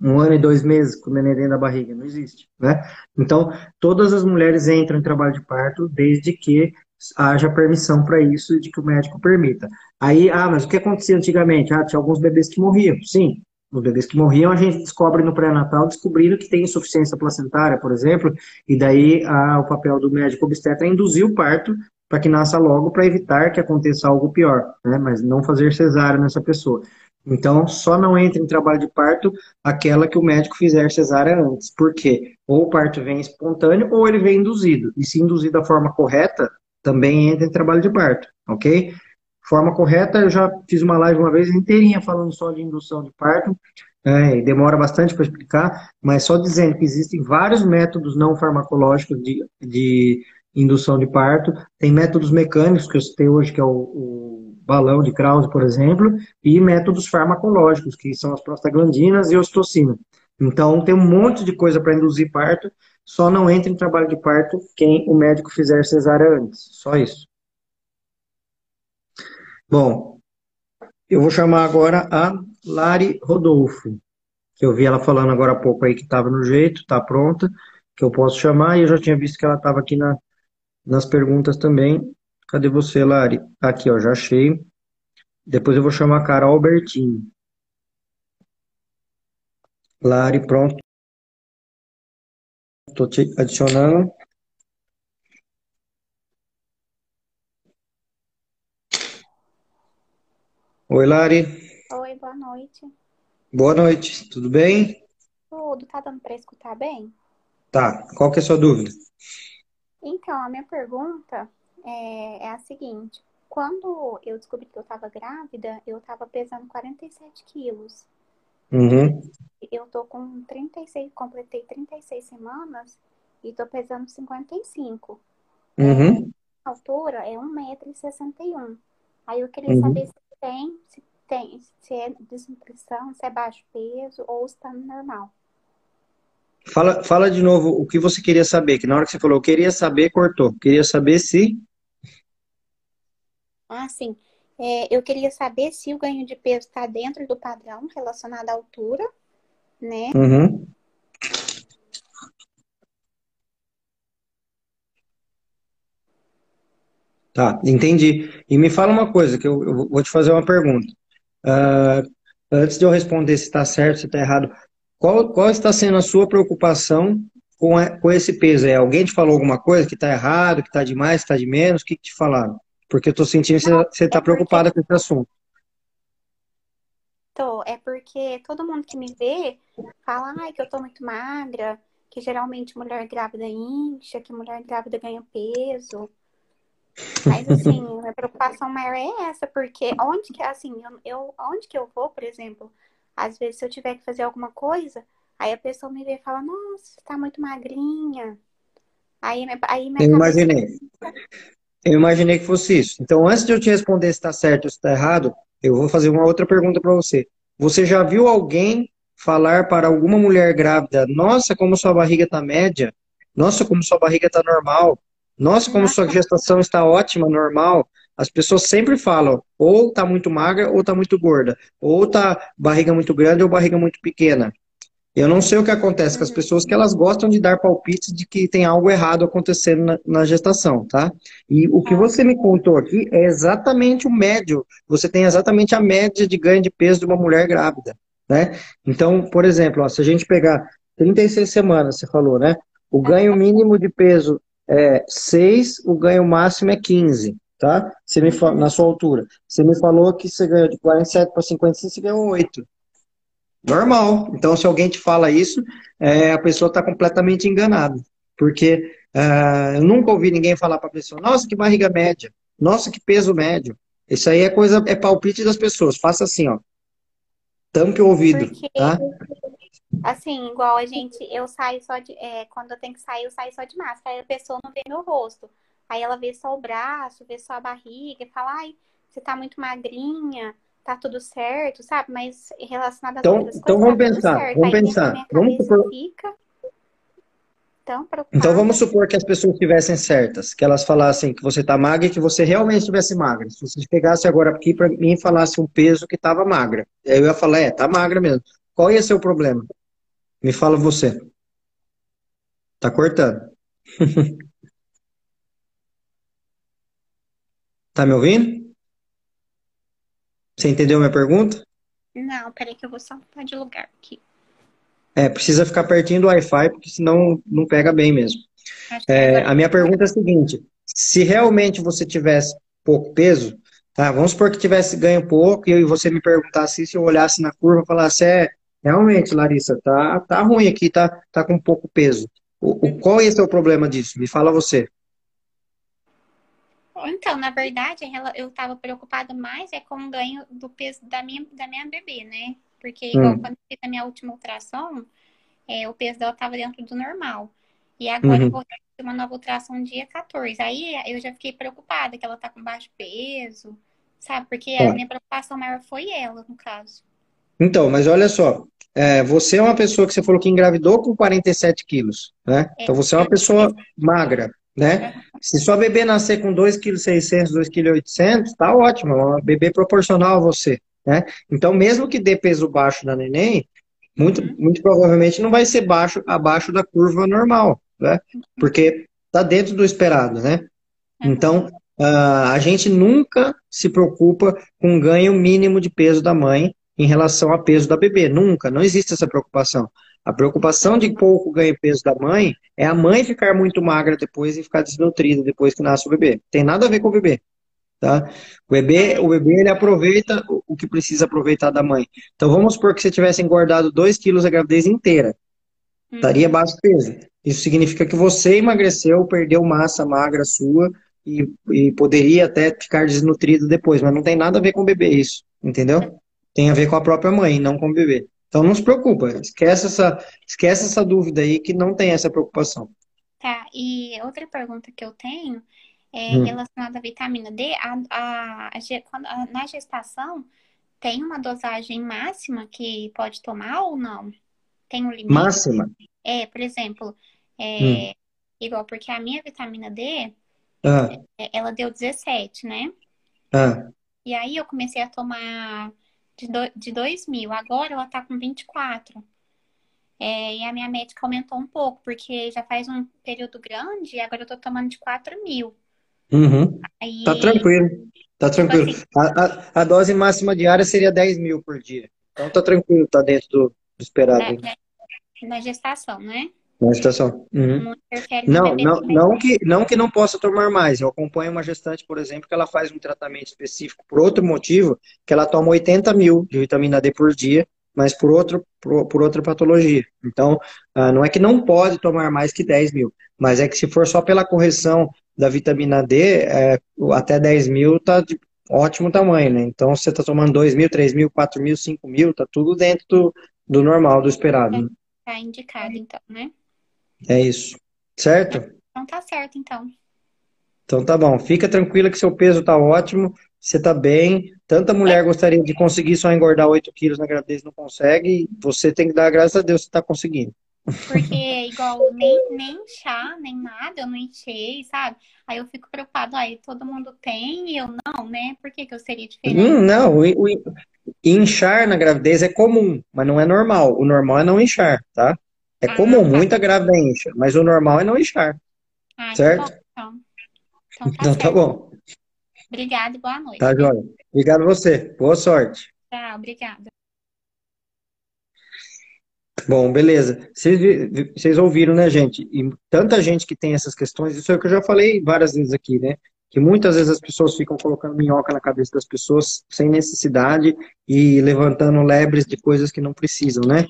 Um ano e dois meses com o neném dentro da barriga? Não existe. Né? Então, todas as mulheres entram em trabalho de parto desde que haja permissão para isso e de que o médico permita. Aí, ah, mas o que acontecia antigamente? Ah, tinha alguns bebês que morriam. Sim, os bebês que morriam a gente descobre no pré-natal, descobrindo que tem insuficiência placentária, por exemplo, e daí ah, o papel do médico obstetra é induzir o parto para que nasça logo, para evitar que aconteça algo pior, né? mas não fazer cesárea nessa pessoa. Então, só não entra em trabalho de parto aquela que o médico fizer cesárea antes. Por quê? Ou o parto vem espontâneo ou ele vem induzido. E se induzido da forma correta, também entra em trabalho de parto, ok? Forma correta, eu já fiz uma live uma vez inteirinha falando só de indução de parto, é, demora bastante para explicar, mas só dizendo que existem vários métodos não farmacológicos de, de indução de parto, tem métodos mecânicos que eu citei hoje, que é o, o balão de Krause, por exemplo, e métodos farmacológicos, que são as prostaglandinas e ostocina. Então, tem um monte de coisa para induzir parto, só não entra em trabalho de parto quem o médico fizer cesárea antes. Só isso. Bom, eu vou chamar agora a Lari Rodolfo, que eu vi ela falando agora há pouco aí que estava no jeito, está pronta, que eu posso chamar, e eu já tinha visto que ela estava aqui na, nas perguntas também. Cadê você, Lari? Aqui, ó, já achei. Depois eu vou chamar a Carol Albertini. Lari, pronto. Estou te adicionando. Oi, Lari. Oi, boa noite. Boa noite, tudo bem? Tudo, tá dando para escutar bem? Tá, qual que é a sua dúvida? Então, a minha pergunta é, é a seguinte. Quando eu descobri que eu estava grávida, eu estava pesando 47 quilos. Uhum. Eu tô com 36, completei 36 semanas e tô pesando 55. Uhum. A altura é 1,61m. Aí eu queria uhum. saber se tem, se tem, se é desnutrição, se é baixo peso ou se tá normal. Fala, fala de novo o que você queria saber, que na hora que você falou, eu queria saber, cortou. Queria saber se. Ah, sim. É, eu queria saber se o ganho de peso está dentro do padrão relacionado à altura, né? Uhum. Tá, entendi. E me fala uma coisa, que eu, eu vou te fazer uma pergunta. Uh, antes de eu responder se está certo, se está errado, qual, qual está sendo a sua preocupação com, a, com esse peso? É, alguém te falou alguma coisa que está errado, que está demais, que está de menos? O que, que te falaram? Porque eu estou sentindo que você está é preocupada com esse assunto. Tô, é porque todo mundo que me vê fala Ai, que eu estou muito magra, que geralmente mulher grávida incha, que mulher grávida ganha peso. Mas assim, a preocupação maior é essa, porque onde que, assim, eu, eu, onde que eu vou, por exemplo, às vezes se eu tiver que fazer alguma coisa, aí a pessoa me vê e fala, nossa, você tá muito magrinha. Aí, aí minha imaginei. Eu imaginei que fosse isso. Então, antes de eu te responder se está certo ou se está errado, eu vou fazer uma outra pergunta para você. Você já viu alguém falar para alguma mulher grávida, nossa, como sua barriga está média, nossa, como sua barriga está normal, nossa, como sua gestação está ótima, normal. As pessoas sempre falam, ou está muito magra ou está muito gorda, ou está barriga muito grande ou barriga muito pequena. Eu não sei o que acontece com as pessoas que elas gostam de dar palpites de que tem algo errado acontecendo na, na, gestação, tá? E o que você me contou aqui é exatamente o médio. Você tem exatamente a média de ganho de peso de uma mulher grávida, né? Então, por exemplo, ó, se a gente pegar 36 semanas, você falou, né? O ganho mínimo de peso é 6, o ganho máximo é 15, tá? Você me na sua altura. Você me falou que você ganhou de 47 para 55, você ganhou 8. Normal. Então, se alguém te fala isso, é, a pessoa está completamente enganada. Porque uh, eu nunca ouvi ninguém falar para a pessoa, nossa, que barriga média, nossa, que peso médio. Isso aí é coisa, é palpite das pessoas. Faça assim, ó. Tampe o ouvido, Porque... tá? Assim, igual a gente, eu saio só de. É, quando eu tenho que sair, eu saio só de máscara. Aí a pessoa não vê meu rosto. Aí ela vê só o braço, vê só a barriga e fala, ai, você tá muito magrinha, tá tudo certo, sabe? Mas relacionado às então, outras então coisas. Então vamos tá pensar, vamos Aí pensar. Vamos supor... fica tão preocupada. Então vamos supor que as pessoas estivessem certas, que elas falassem que você tá magra e que você realmente estivesse magra. Se você pegasse agora aqui para mim e falasse um peso que tava magra. Aí eu ia falar, é, tá magra mesmo. Qual ia ser o problema? Me fala você. Tá cortando. tá me ouvindo? Você entendeu minha pergunta? Não, peraí que eu vou só mudar de lugar aqui. É, precisa ficar pertinho do Wi-Fi, porque senão não pega bem mesmo. É, a minha pergunta é a seguinte: se realmente você tivesse pouco peso, tá? Vamos supor que tivesse ganho pouco e você me perguntasse se eu olhasse na curva e falasse, é, Realmente, Larissa, tá, tá ruim aqui, tá, tá com pouco peso. O, o, qual é o problema disso? Me fala você. Então, na verdade, eu estava preocupada mais é com o ganho do peso da minha, da minha bebê, né? Porque igual hum. quando eu fiz a minha última ultrassom, é, o peso dela estava dentro do normal. E agora uhum. eu vou ter uma nova ultrassom dia 14. Aí eu já fiquei preocupada que ela tá com baixo peso, sabe? Porque a tá. minha preocupação maior foi ela, no caso. Então, mas olha só, é, você é uma pessoa que você falou que engravidou com 47 quilos, né? É. Então você é uma pessoa magra, né? Se sua bebê nascer com 2,6 kg, 2,8 kg, tá ótimo, é uma bebê proporcional a você, né? Então, mesmo que dê peso baixo da neném, muito, muito provavelmente não vai ser baixo, abaixo da curva normal, né? Porque tá dentro do esperado, né? Então, uh, a gente nunca se preocupa com o ganho mínimo de peso da mãe, em relação ao peso da bebê. Nunca, não existe essa preocupação. A preocupação de pouco ganho peso da mãe é a mãe ficar muito magra depois e ficar desnutrida depois que nasce o bebê. Tem nada a ver com o bebê. Tá? O bebê, o bebê ele aproveita o que precisa aproveitar da mãe. Então vamos supor que você tivesse engordado 2 quilos a gravidez inteira. Estaria baixo peso. Isso significa que você emagreceu, perdeu massa magra sua e, e poderia até ficar desnutrido depois, mas não tem nada a ver com o bebê isso, entendeu? tem a ver com a própria mãe, não com o bebê. Então não se preocupa, esquece essa, esquece essa dúvida aí que não tem essa preocupação. Tá, e outra pergunta que eu tenho é hum. relacionada à vitamina D. A, a, a, na gestação, tem uma dosagem máxima que pode tomar ou não? Tem um limite? Máxima? É, por exemplo, é, hum. igual, porque a minha vitamina D, ah. É, ela deu 17, né? Ah. E aí eu comecei a tomar de, do, de 2 mil. Agora ela tá com 24. É, e a minha médica aumentou um pouco, porque já faz um período grande e agora eu tô tomando de 4 mil. Uhum. Aí... Tá tranquilo. Tá tipo tranquilo. Assim, a, a, a, dose máxima diária seria 10 mil por dia. Então tá tranquilo, tá dentro do, do esperado. Na, na, gestação, né? Na gestação. Uhum. Não, não, não, que, não que não possa tomar mais. Eu acompanho uma gestante, por exemplo, que ela faz um tratamento específico por outro motivo, que ela toma 80 mil de vitamina D por dia mas por, outro, por, por outra patologia. Então, ah, não é que não pode tomar mais que 10 mil, mas é que se for só pela correção da vitamina D, é, até 10 mil está de ótimo tamanho, né? Então, você está tomando 2 mil, 3 mil, 4 mil, 5 mil, está tudo dentro do, do normal, do esperado. Está né? indicado, então, né? É isso. Certo? Então tá certo, então. Então tá bom. Fica tranquila que seu peso tá ótimo você está bem. Tanta mulher gostaria de conseguir só engordar 8 quilos na gravidez, não consegue. Você tem que dar graças a Deus que está conseguindo. Porque, igual, nem, nem chá, nem nada, eu não enchei, sabe? Aí eu fico preocupado, aí todo mundo tem e eu não, né? Por que, que eu seria diferente? Hum, não, o, o, inchar na gravidez é comum, mas não é normal. O normal é não inchar, tá? É comum, tá. muita grávida incha, mas o normal é não inchar. Ah, certo? Então, então, tá, então tá bom. Obrigada e boa noite. Tá, Joia. Obrigado a você. Boa sorte. Tchau, obrigada. Bom, beleza. Vocês, vocês ouviram, né, gente? E tanta gente que tem essas questões, isso é o que eu já falei várias vezes aqui, né? Que muitas vezes as pessoas ficam colocando minhoca na cabeça das pessoas sem necessidade e levantando lebres de coisas que não precisam, né?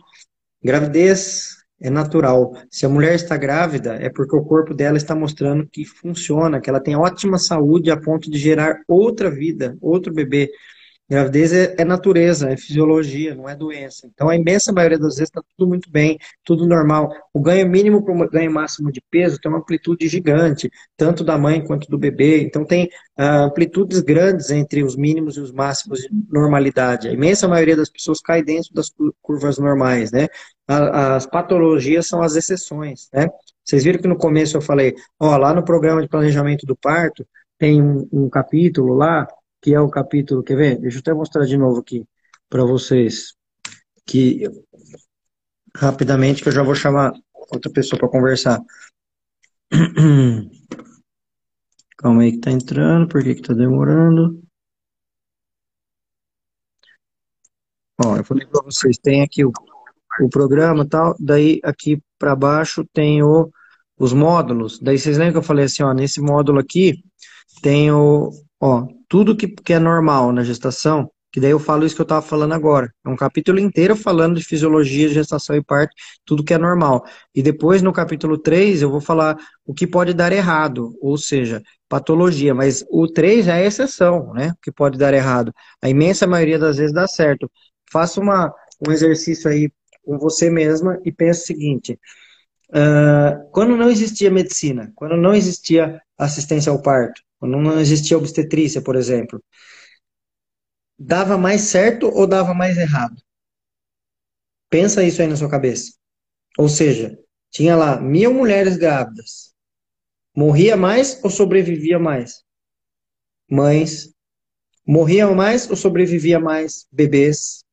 Gravidez é natural. Se a mulher está grávida, é porque o corpo dela está mostrando que funciona, que ela tem ótima saúde a ponto de gerar outra vida, outro bebê. Gravidez é, é, natureza, é fisiologia, não é doença. Então, a imensa maioria das vezes está tudo muito bem, tudo normal. O ganho mínimo para o ganho máximo de peso tem uma amplitude gigante, tanto da mãe quanto do bebê. Então, tem ah, amplitudes grandes entre os mínimos e os máximos de normalidade. A imensa maioria das pessoas cai dentro das curvas normais, né? as patologias são as exceções, né? Vocês viram que no começo eu falei, ó, lá no programa de planejamento do parto, tem um, um capítulo lá que é o capítulo, quer ver? Deixa eu até mostrar de novo aqui para vocês, que rapidamente que eu já vou chamar outra pessoa para conversar. Calma aí que tá entrando, por que que tá demorando? Ó, eu falei para vocês, tem aqui o, o programa tal, daí aqui para baixo tem o, os módulos, daí vocês lembram que eu falei assim, ó, nesse módulo aqui tem o, ó, tudo que, que é normal na gestação, que daí eu falo isso que eu estava falando agora. É um capítulo inteiro falando de fisiologia, gestação e parto, tudo que é normal. E depois, no capítulo 3, eu vou falar o que pode dar errado, ou seja, patologia. Mas o 3 já é exceção, né? O que pode dar errado. A imensa maioria das vezes dá certo. Faça uma, um exercício aí com você mesma e pense o seguinte. Uh, quando não existia medicina, quando não existia assistência ao parto, quando não existia obstetrícia, por exemplo, dava mais certo ou dava mais errado? Pensa isso aí na sua cabeça. Ou seja, tinha lá mil mulheres grávidas. Morria mais ou sobrevivia mais? Mães. Morriam mais ou sobrevivia mais? Bebês.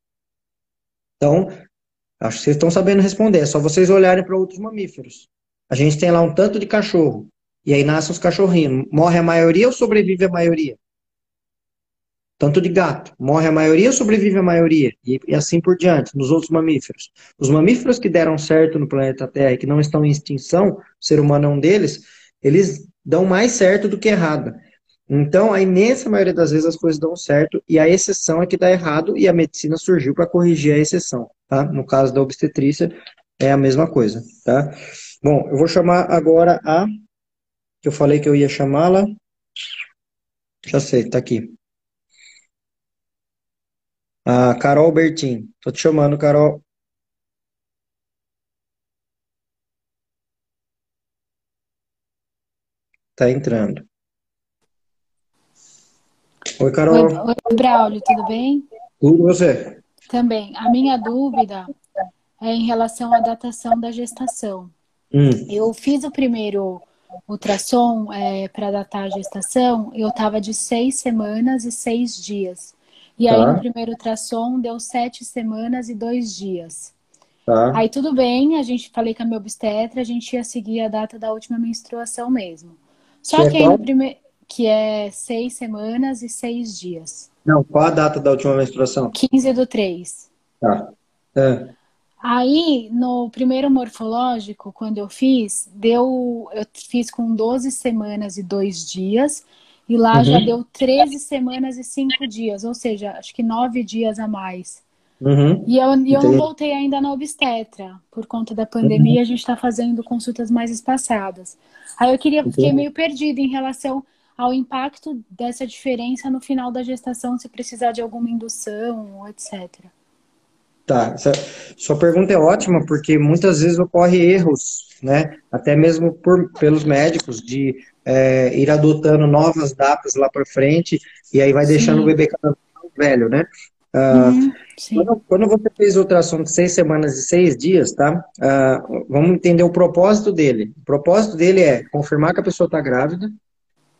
Então, acho que vocês estão sabendo responder. É só vocês olharem para outros mamíferos. A gente tem lá um tanto de cachorro. E aí nascem os cachorrinhos. Morre a maioria ou sobrevive a maioria? Tanto de gato. Morre a maioria ou sobrevive a maioria? E, e, assim por diante, nos outros mamíferos. Os mamíferos que deram certo no planeta Terra e que não estão em extinção, o ser humano é um deles, eles dão mais certo do que errado. Então, a imensa maioria das vezes as coisas dão certo e a exceção é que dá errado e a medicina surgiu para corrigir a exceção, tá? No caso da obstetrícia, é a mesma coisa, tá? Bom, eu vou chamar agora a que eu falei que eu ia chamá-la. Já sei, tá aqui. A Carol Bertin. Tô te chamando, Carol. Tá entrando. Oi, Carol. Oi, oi, Braulio, tudo bem? Tudo você? Também. A minha dúvida é em relação à datação da gestação. Hum. Eu fiz o primeiro ultrassom é, para datar a gestação, eu estava de seis semanas e seis dias. E aí, tá. no primeiro ultrassom, deu sete semanas e dois dias. Tá. Aí, tudo bem, a gente falei com a minha obstetra, a gente ia seguir a data da última menstruação mesmo. Só que, que é aí, no primeiro... Que é seis semanas e seis dias. Não, qual a data da última menstruação? 15 do 3. Tá. É. Aí, no primeiro morfológico, quando eu fiz, deu. Eu fiz com 12 semanas e 2 dias. E lá uhum. já deu 13 semanas e 5 dias, ou seja, acho que 9 dias a mais. Uhum. E eu, e eu não voltei ainda na obstetra. Por conta da pandemia, uhum. a gente está fazendo consultas mais espaçadas. Aí eu queria, fiquei meio perdida em relação ao impacto dessa diferença no final da gestação, se precisar de alguma indução, etc. Tá, sua pergunta é ótima porque muitas vezes ocorre erros, né? Até mesmo por, pelos médicos de é, ir adotando novas datas lá para frente e aí vai deixando Sim. o bebê cada vez mais velho, né? Uh, uhum, quando, quando, você fez o ultrassom de seis semanas e seis dias, tá? Uh, vamos entender o propósito dele. O propósito dele é confirmar que a pessoa está grávida,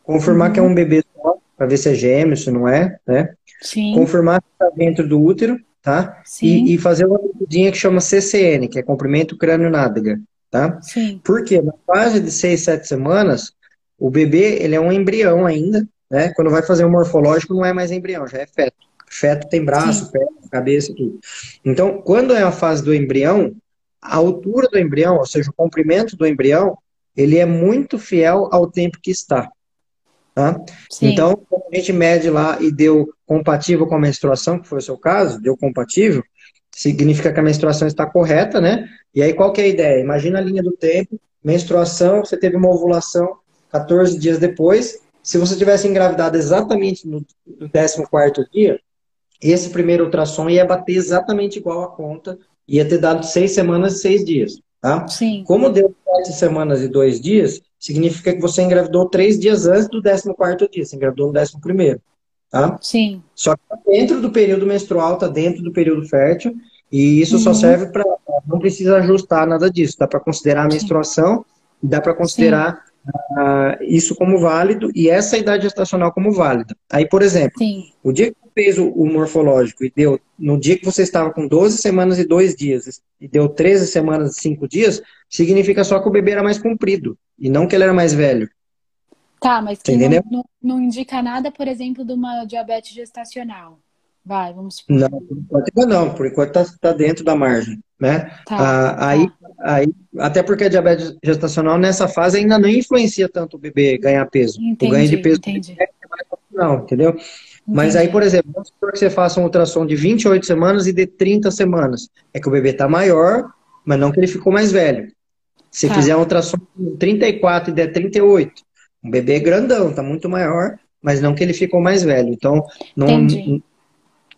confirmar uhum. que é um bebê só, para ver se é gêmeo, se não é, né? Sim. Confirmar que está dentro do útero tá? E, e, fazer uma medidinha que chama CCN, que é comprimento crânio-nádega, tá? Sim. Porque na fase de 6, 7 semanas, o bebê, ele é um embrião ainda, né? Quando vai fazer o morfológico, não é mais embrião, já é feto. Feto tem braço, pé, cabeça, tudo. Então, quando é a fase do embrião, a altura do embrião, ou seja, o comprimento do embrião, ele é muito fiel ao tempo que está. Tá? Então, quando a gente mede lá e deu compatível com a menstruação, que foi o seu caso, deu compatível, significa que a menstruação está correta, né? E aí qual que é a ideia? Imagina a linha do tempo, menstruação, você teve uma ovulação 14 dias depois, se você tivesse engravidado exatamente no 14º dia, esse primeiro ultrassom ia bater exatamente igual a conta, ia ter dado seis semanas e seis dias, tá? Sim. Como deu sete semanas e dois dias, significa que você engravidou três dias antes do 14 dia, você engravidou no 11 tá? Sim. Só que tá dentro do período menstrual, tá dentro do período fértil, e isso uhum. só serve para não precisa ajustar nada disso, dá para considerar a menstruação, Sim. dá para considerar uh, isso como válido e essa idade gestacional como válida. Aí, por exemplo, Sim. o dia que fez o, o, morfológico e deu, no dia que você estava com 12 semanas e 2 dias e deu 13 semanas e 5 dias, significa só que o bebê era mais comprido e não que ele era mais velho. Tá, mas que não, não, não, indica nada, por exemplo, de uma diabetes gestacional. Vai, vamos supor. Não, por enquanto não, por enquanto está tá dentro da margem, né? Tá, ah, aí, tá. aí, até porque a diabetes gestacional nessa fase ainda não influencia tanto o bebê ganhar peso. Entendi, o ganho de peso entendi. é mais não, entendeu? Entendi. Mas aí, por exemplo, vamos supor que você faça um ultrassom de 28 semanas e de 30 semanas. É que o bebê está maior, mas não que ele ficou mais velho. Se tá. fizer um ultrassom de 34 e der 38, um bebê é grandão, tá muito maior, mas não que ele ficou mais velho. Então, não. Entendi.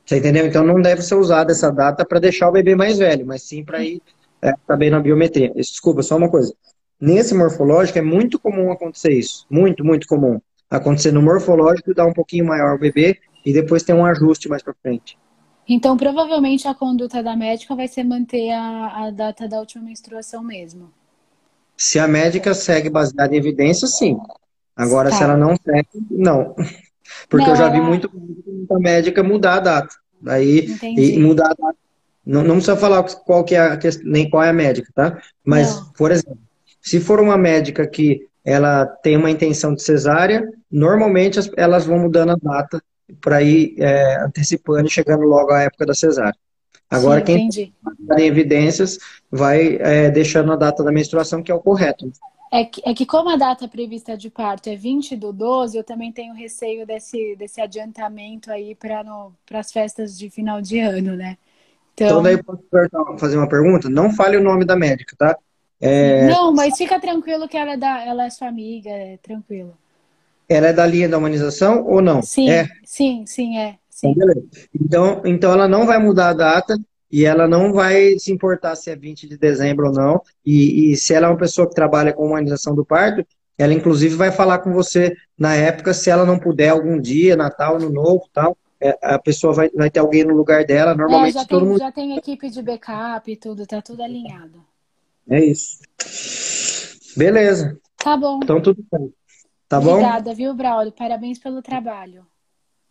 Você entendeu? Então não deve ser usada essa data para deixar o bebê mais velho, mas sim para ir é, também na biometria. Desculpa, só uma coisa. Nesse morfológico é muito comum acontecer isso. Muito, muito comum. Acontecer no morfológico, dar um pouquinho maior o bebê e depois ter um ajuste mais para frente. Então, provavelmente a conduta da médica vai ser manter a, a data da última menstruação mesmo. Se a médica segue baseada em evidência, sim. Agora, tá. se ela não segue, não. Porque não, eu já vi muito a médica mudar a data. Daí, e mudar a data. Não, não precisa falar qual que é a, nem qual é a médica, tá? Mas, não. por exemplo, se for uma médica que ela tem uma intenção de cesárea, normalmente elas vão mudando a data para ir é, antecipando e chegando logo à época da cesárea. Agora, Sim, quem tem evidências vai é, deixando a data da menstruação, que é o correto. É que, é que como a data prevista de parto é 20 do 12, eu também tenho receio desse, desse adiantamento aí para as festas de final de ano, né? Então, então daí posso fazer uma pergunta? Não fale o nome da médica, tá? É... Não, mas fica tranquilo que ela é, da, ela é sua amiga, é tranquilo. Ela é da linha da humanização ou não? Sim, é. sim, sim, é. Sim. Então, então ela não vai mudar a data e ela não vai se importar se é 20 de dezembro ou não. E, e se ela é uma pessoa que trabalha com humanização do parto, ela inclusive vai falar com você na época, se ela não puder algum dia, Natal, Ano Novo tal, é, a pessoa vai, vai ter alguém no lugar dela. Normalmente é, já todo tem, mundo. Já tem equipe de backup e tudo, tá tudo alinhado. É isso. Beleza. Tá bom. Então tudo bem. Tá bom? Obrigada, viu, Braulio? Parabéns pelo trabalho.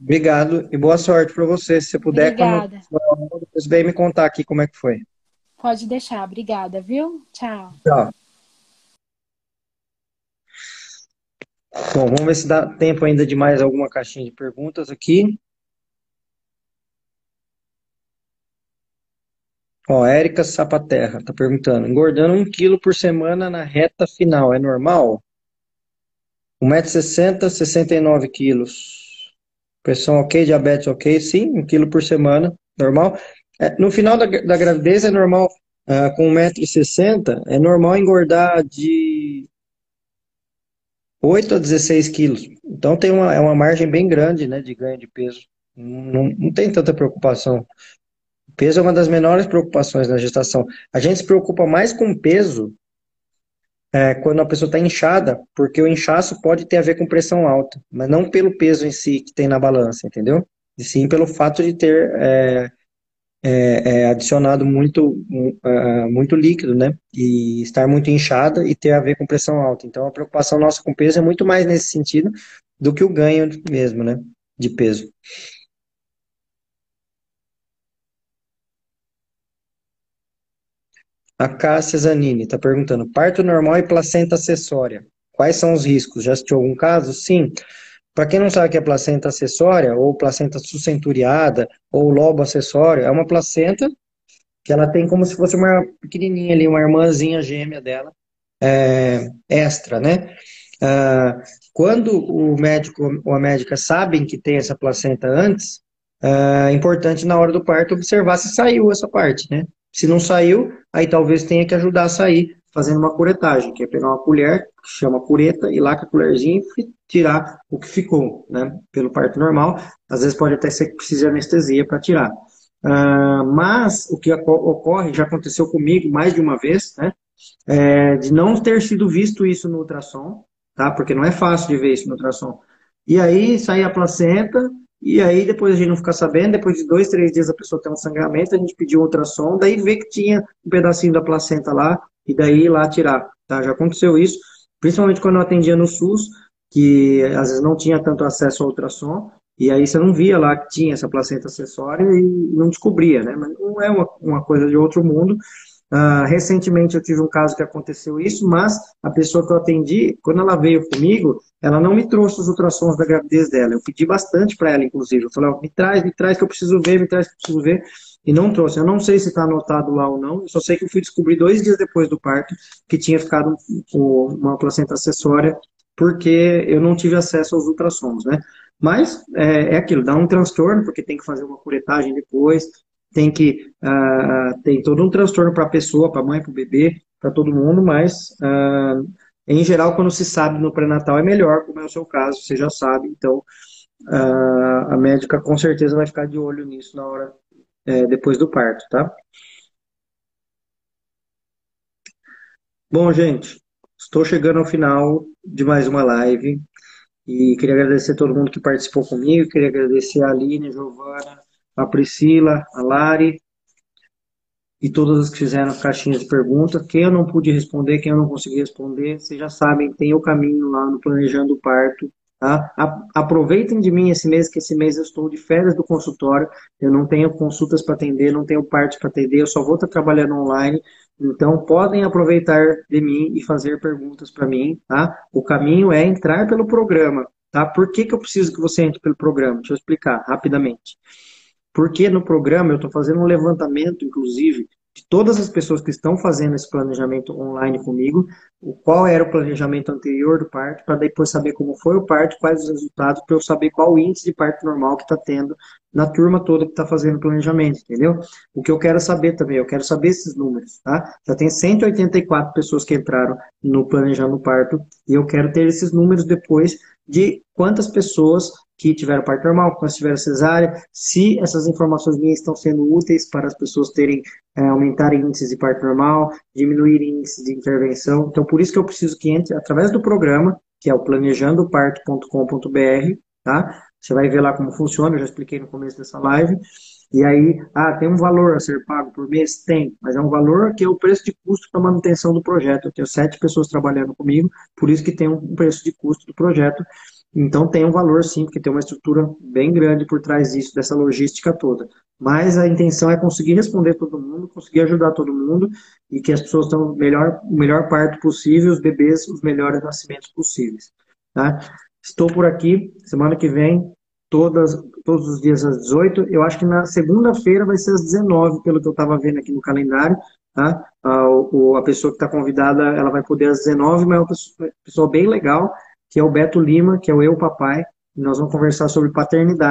Obrigado e boa sorte para você. Se você puder, Obrigada. quando depois vem me contar aqui como é que foi. Pode deixar. Obrigada, viu? Tchau. Tchau. Bom, vamos ver se dá tempo ainda de mais alguma caixinha de perguntas aqui. Ó, Érica Sapaterra está perguntando: engordando um quilo por semana na reta final, é normal? 1,60m, 69 quilos. Pressão ok, diabetes ok, sim, um quilo por semana, normal. É, no final da, da gravidez é normal, uh, com 1,60m, é normal engordar de 8 a 16 quilos. Então tem uma, é uma margem bem grande né, de ganho de peso. Não, não tem tanta preocupação. Peso é uma das menores preocupações na gestação. A gente se preocupa mais com peso é, quando a pessoa está inchada, porque o inchaço pode ter a ver com pressão alta, mas não pelo peso em si que tem na balança, entendeu? E sim pelo fato de ter é, é, é adicionado muito, uh, muito líquido, né? E estar muito inchada e ter a ver com pressão alta. Então a preocupação nossa com peso é muito mais nesse sentido do que o ganho mesmo, né? De peso. A Cássia Zanini está perguntando: parto normal e placenta acessória. Quais são os riscos? Já assistiu algum caso? Sim. Para quem não sabe que é placenta acessória, ou placenta suscenturiada, ou lobo acessório, é uma placenta que ela tem como se fosse uma pequenininha ali, uma irmãzinha gêmea dela, é, extra, né? Ah, quando o médico ou a médica sabem que tem essa placenta antes, é importante na hora do parto observar se saiu essa parte, né? Se não saiu, aí talvez tenha que ajudar a sair fazendo uma curetagem, que é pegar uma colher, que chama cureta, e lá com a colherzinha tirar o que ficou, né? Pelo parto normal. Às vezes pode até ser que precise de anestesia para tirar. Uh, mas o que ocorre, já aconteceu comigo mais de uma vez, né? É, de não ter sido visto isso no ultrassom, tá? Porque não é fácil de ver isso no ultrassom. E aí sai a placenta, e aí depois a gente não fica sabendo, depois de dois, três dias a pessoa tem um sangramento, a gente pediu ultrassom, daí vê que tinha um pedacinho da placenta lá, e daí ir lá tirar, tá? Já aconteceu isso, principalmente quando eu atendia no SUS, que às vezes não tinha tanto acesso ao ultrassom, e aí você não via lá que tinha essa placenta acessória e não descobria, né? Mas não é uma, uma coisa de outro mundo. Uh, recentemente eu tive um caso que aconteceu isso, mas a pessoa que eu atendi, quando ela veio comigo, ela não me trouxe os ultrassons da gravidez dela. Eu pedi bastante para ela, inclusive. Eu falei, oh, me traz, me traz que eu preciso ver, me traz que eu preciso ver. E não trouxe. Eu não sei se está anotado lá ou não. Eu só sei que eu fui descobrir dois dias depois do parto que tinha ficado uma placenta acessória porque eu não tive acesso aos ultrassons, né? Mas é, é aquilo, dá um transtorno, porque tem que fazer uma curetagem depois, tem que uh, tem todo um transtorno para a pessoa, para a mãe, para o bebê, para todo mundo, mas uh, em geral, quando se sabe no pré-natal é melhor, como é o seu caso, você já sabe, então uh, a médica com certeza vai ficar de olho nisso na hora é, depois do parto, tá? Bom, gente, estou chegando ao final de mais uma live e queria agradecer a todo mundo que participou comigo, queria agradecer a Aline, Giovana, a Priscila, a Lari e todas as que fizeram caixinhas de perguntas. Quem eu não pude responder, quem eu não consegui responder, vocês já sabem, tem o caminho lá no Planejando o Parto. Tá? Aproveitem de mim esse mês, que esse mês eu estou de férias do consultório, eu não tenho consultas para atender, não tenho parte para atender, eu só vou estar trabalhando online. Então, podem aproveitar de mim e fazer perguntas para mim, tá? O caminho é entrar pelo programa, tá? Por que, que eu preciso que você entre pelo programa? Deixa eu explicar rapidamente. Porque no programa eu estou fazendo um levantamento, inclusive, de todas as pessoas que estão fazendo esse planejamento online comigo, o qual era o planejamento anterior do parto, para depois saber como foi o parto, quais os resultados, para eu saber qual o índice de parto normal que está tendo na turma toda que está fazendo planejamento, entendeu? O que eu quero saber também, eu quero saber esses números, tá? Já tem 184 pessoas que entraram no Planejando Parto, e eu quero ter esses números depois de quantas pessoas que tiveram parto normal, quantas tiveram cesárea, se essas informações minhas estão sendo úteis para as pessoas terem, é, aumentarem índices de parto normal, diminuírem índices de intervenção. Então, por isso que eu preciso que entre através do programa, que é o planejandoparto.com.br, tá? Você vai ver lá como funciona, eu já expliquei no começo dessa live. E aí, ah, tem um valor a ser pago por mês? Tem, mas é um valor que é o preço de custo para manutenção do projeto. Eu tenho sete pessoas trabalhando comigo, por isso que tem um preço de custo do projeto. Então tem um valor sim, porque tem uma estrutura bem grande por trás disso, dessa logística toda. Mas a intenção é conseguir responder todo mundo, conseguir ajudar todo mundo e que as pessoas tenham o melhor, o melhor parto possível, os bebês, os melhores nascimentos possíveis. Tá? Estou por aqui, semana que vem, todas, todos os dias às 18. Eu acho que na segunda-feira vai ser às 19, pelo que eu estava vendo aqui no calendário. Tá? A, o, a pessoa que está convidada, ela vai poder às 19, mas é uma pessoa, pessoa bem legal, que é o Beto Lima, que é o Eu Papai. E nós vamos conversar sobre paternidade.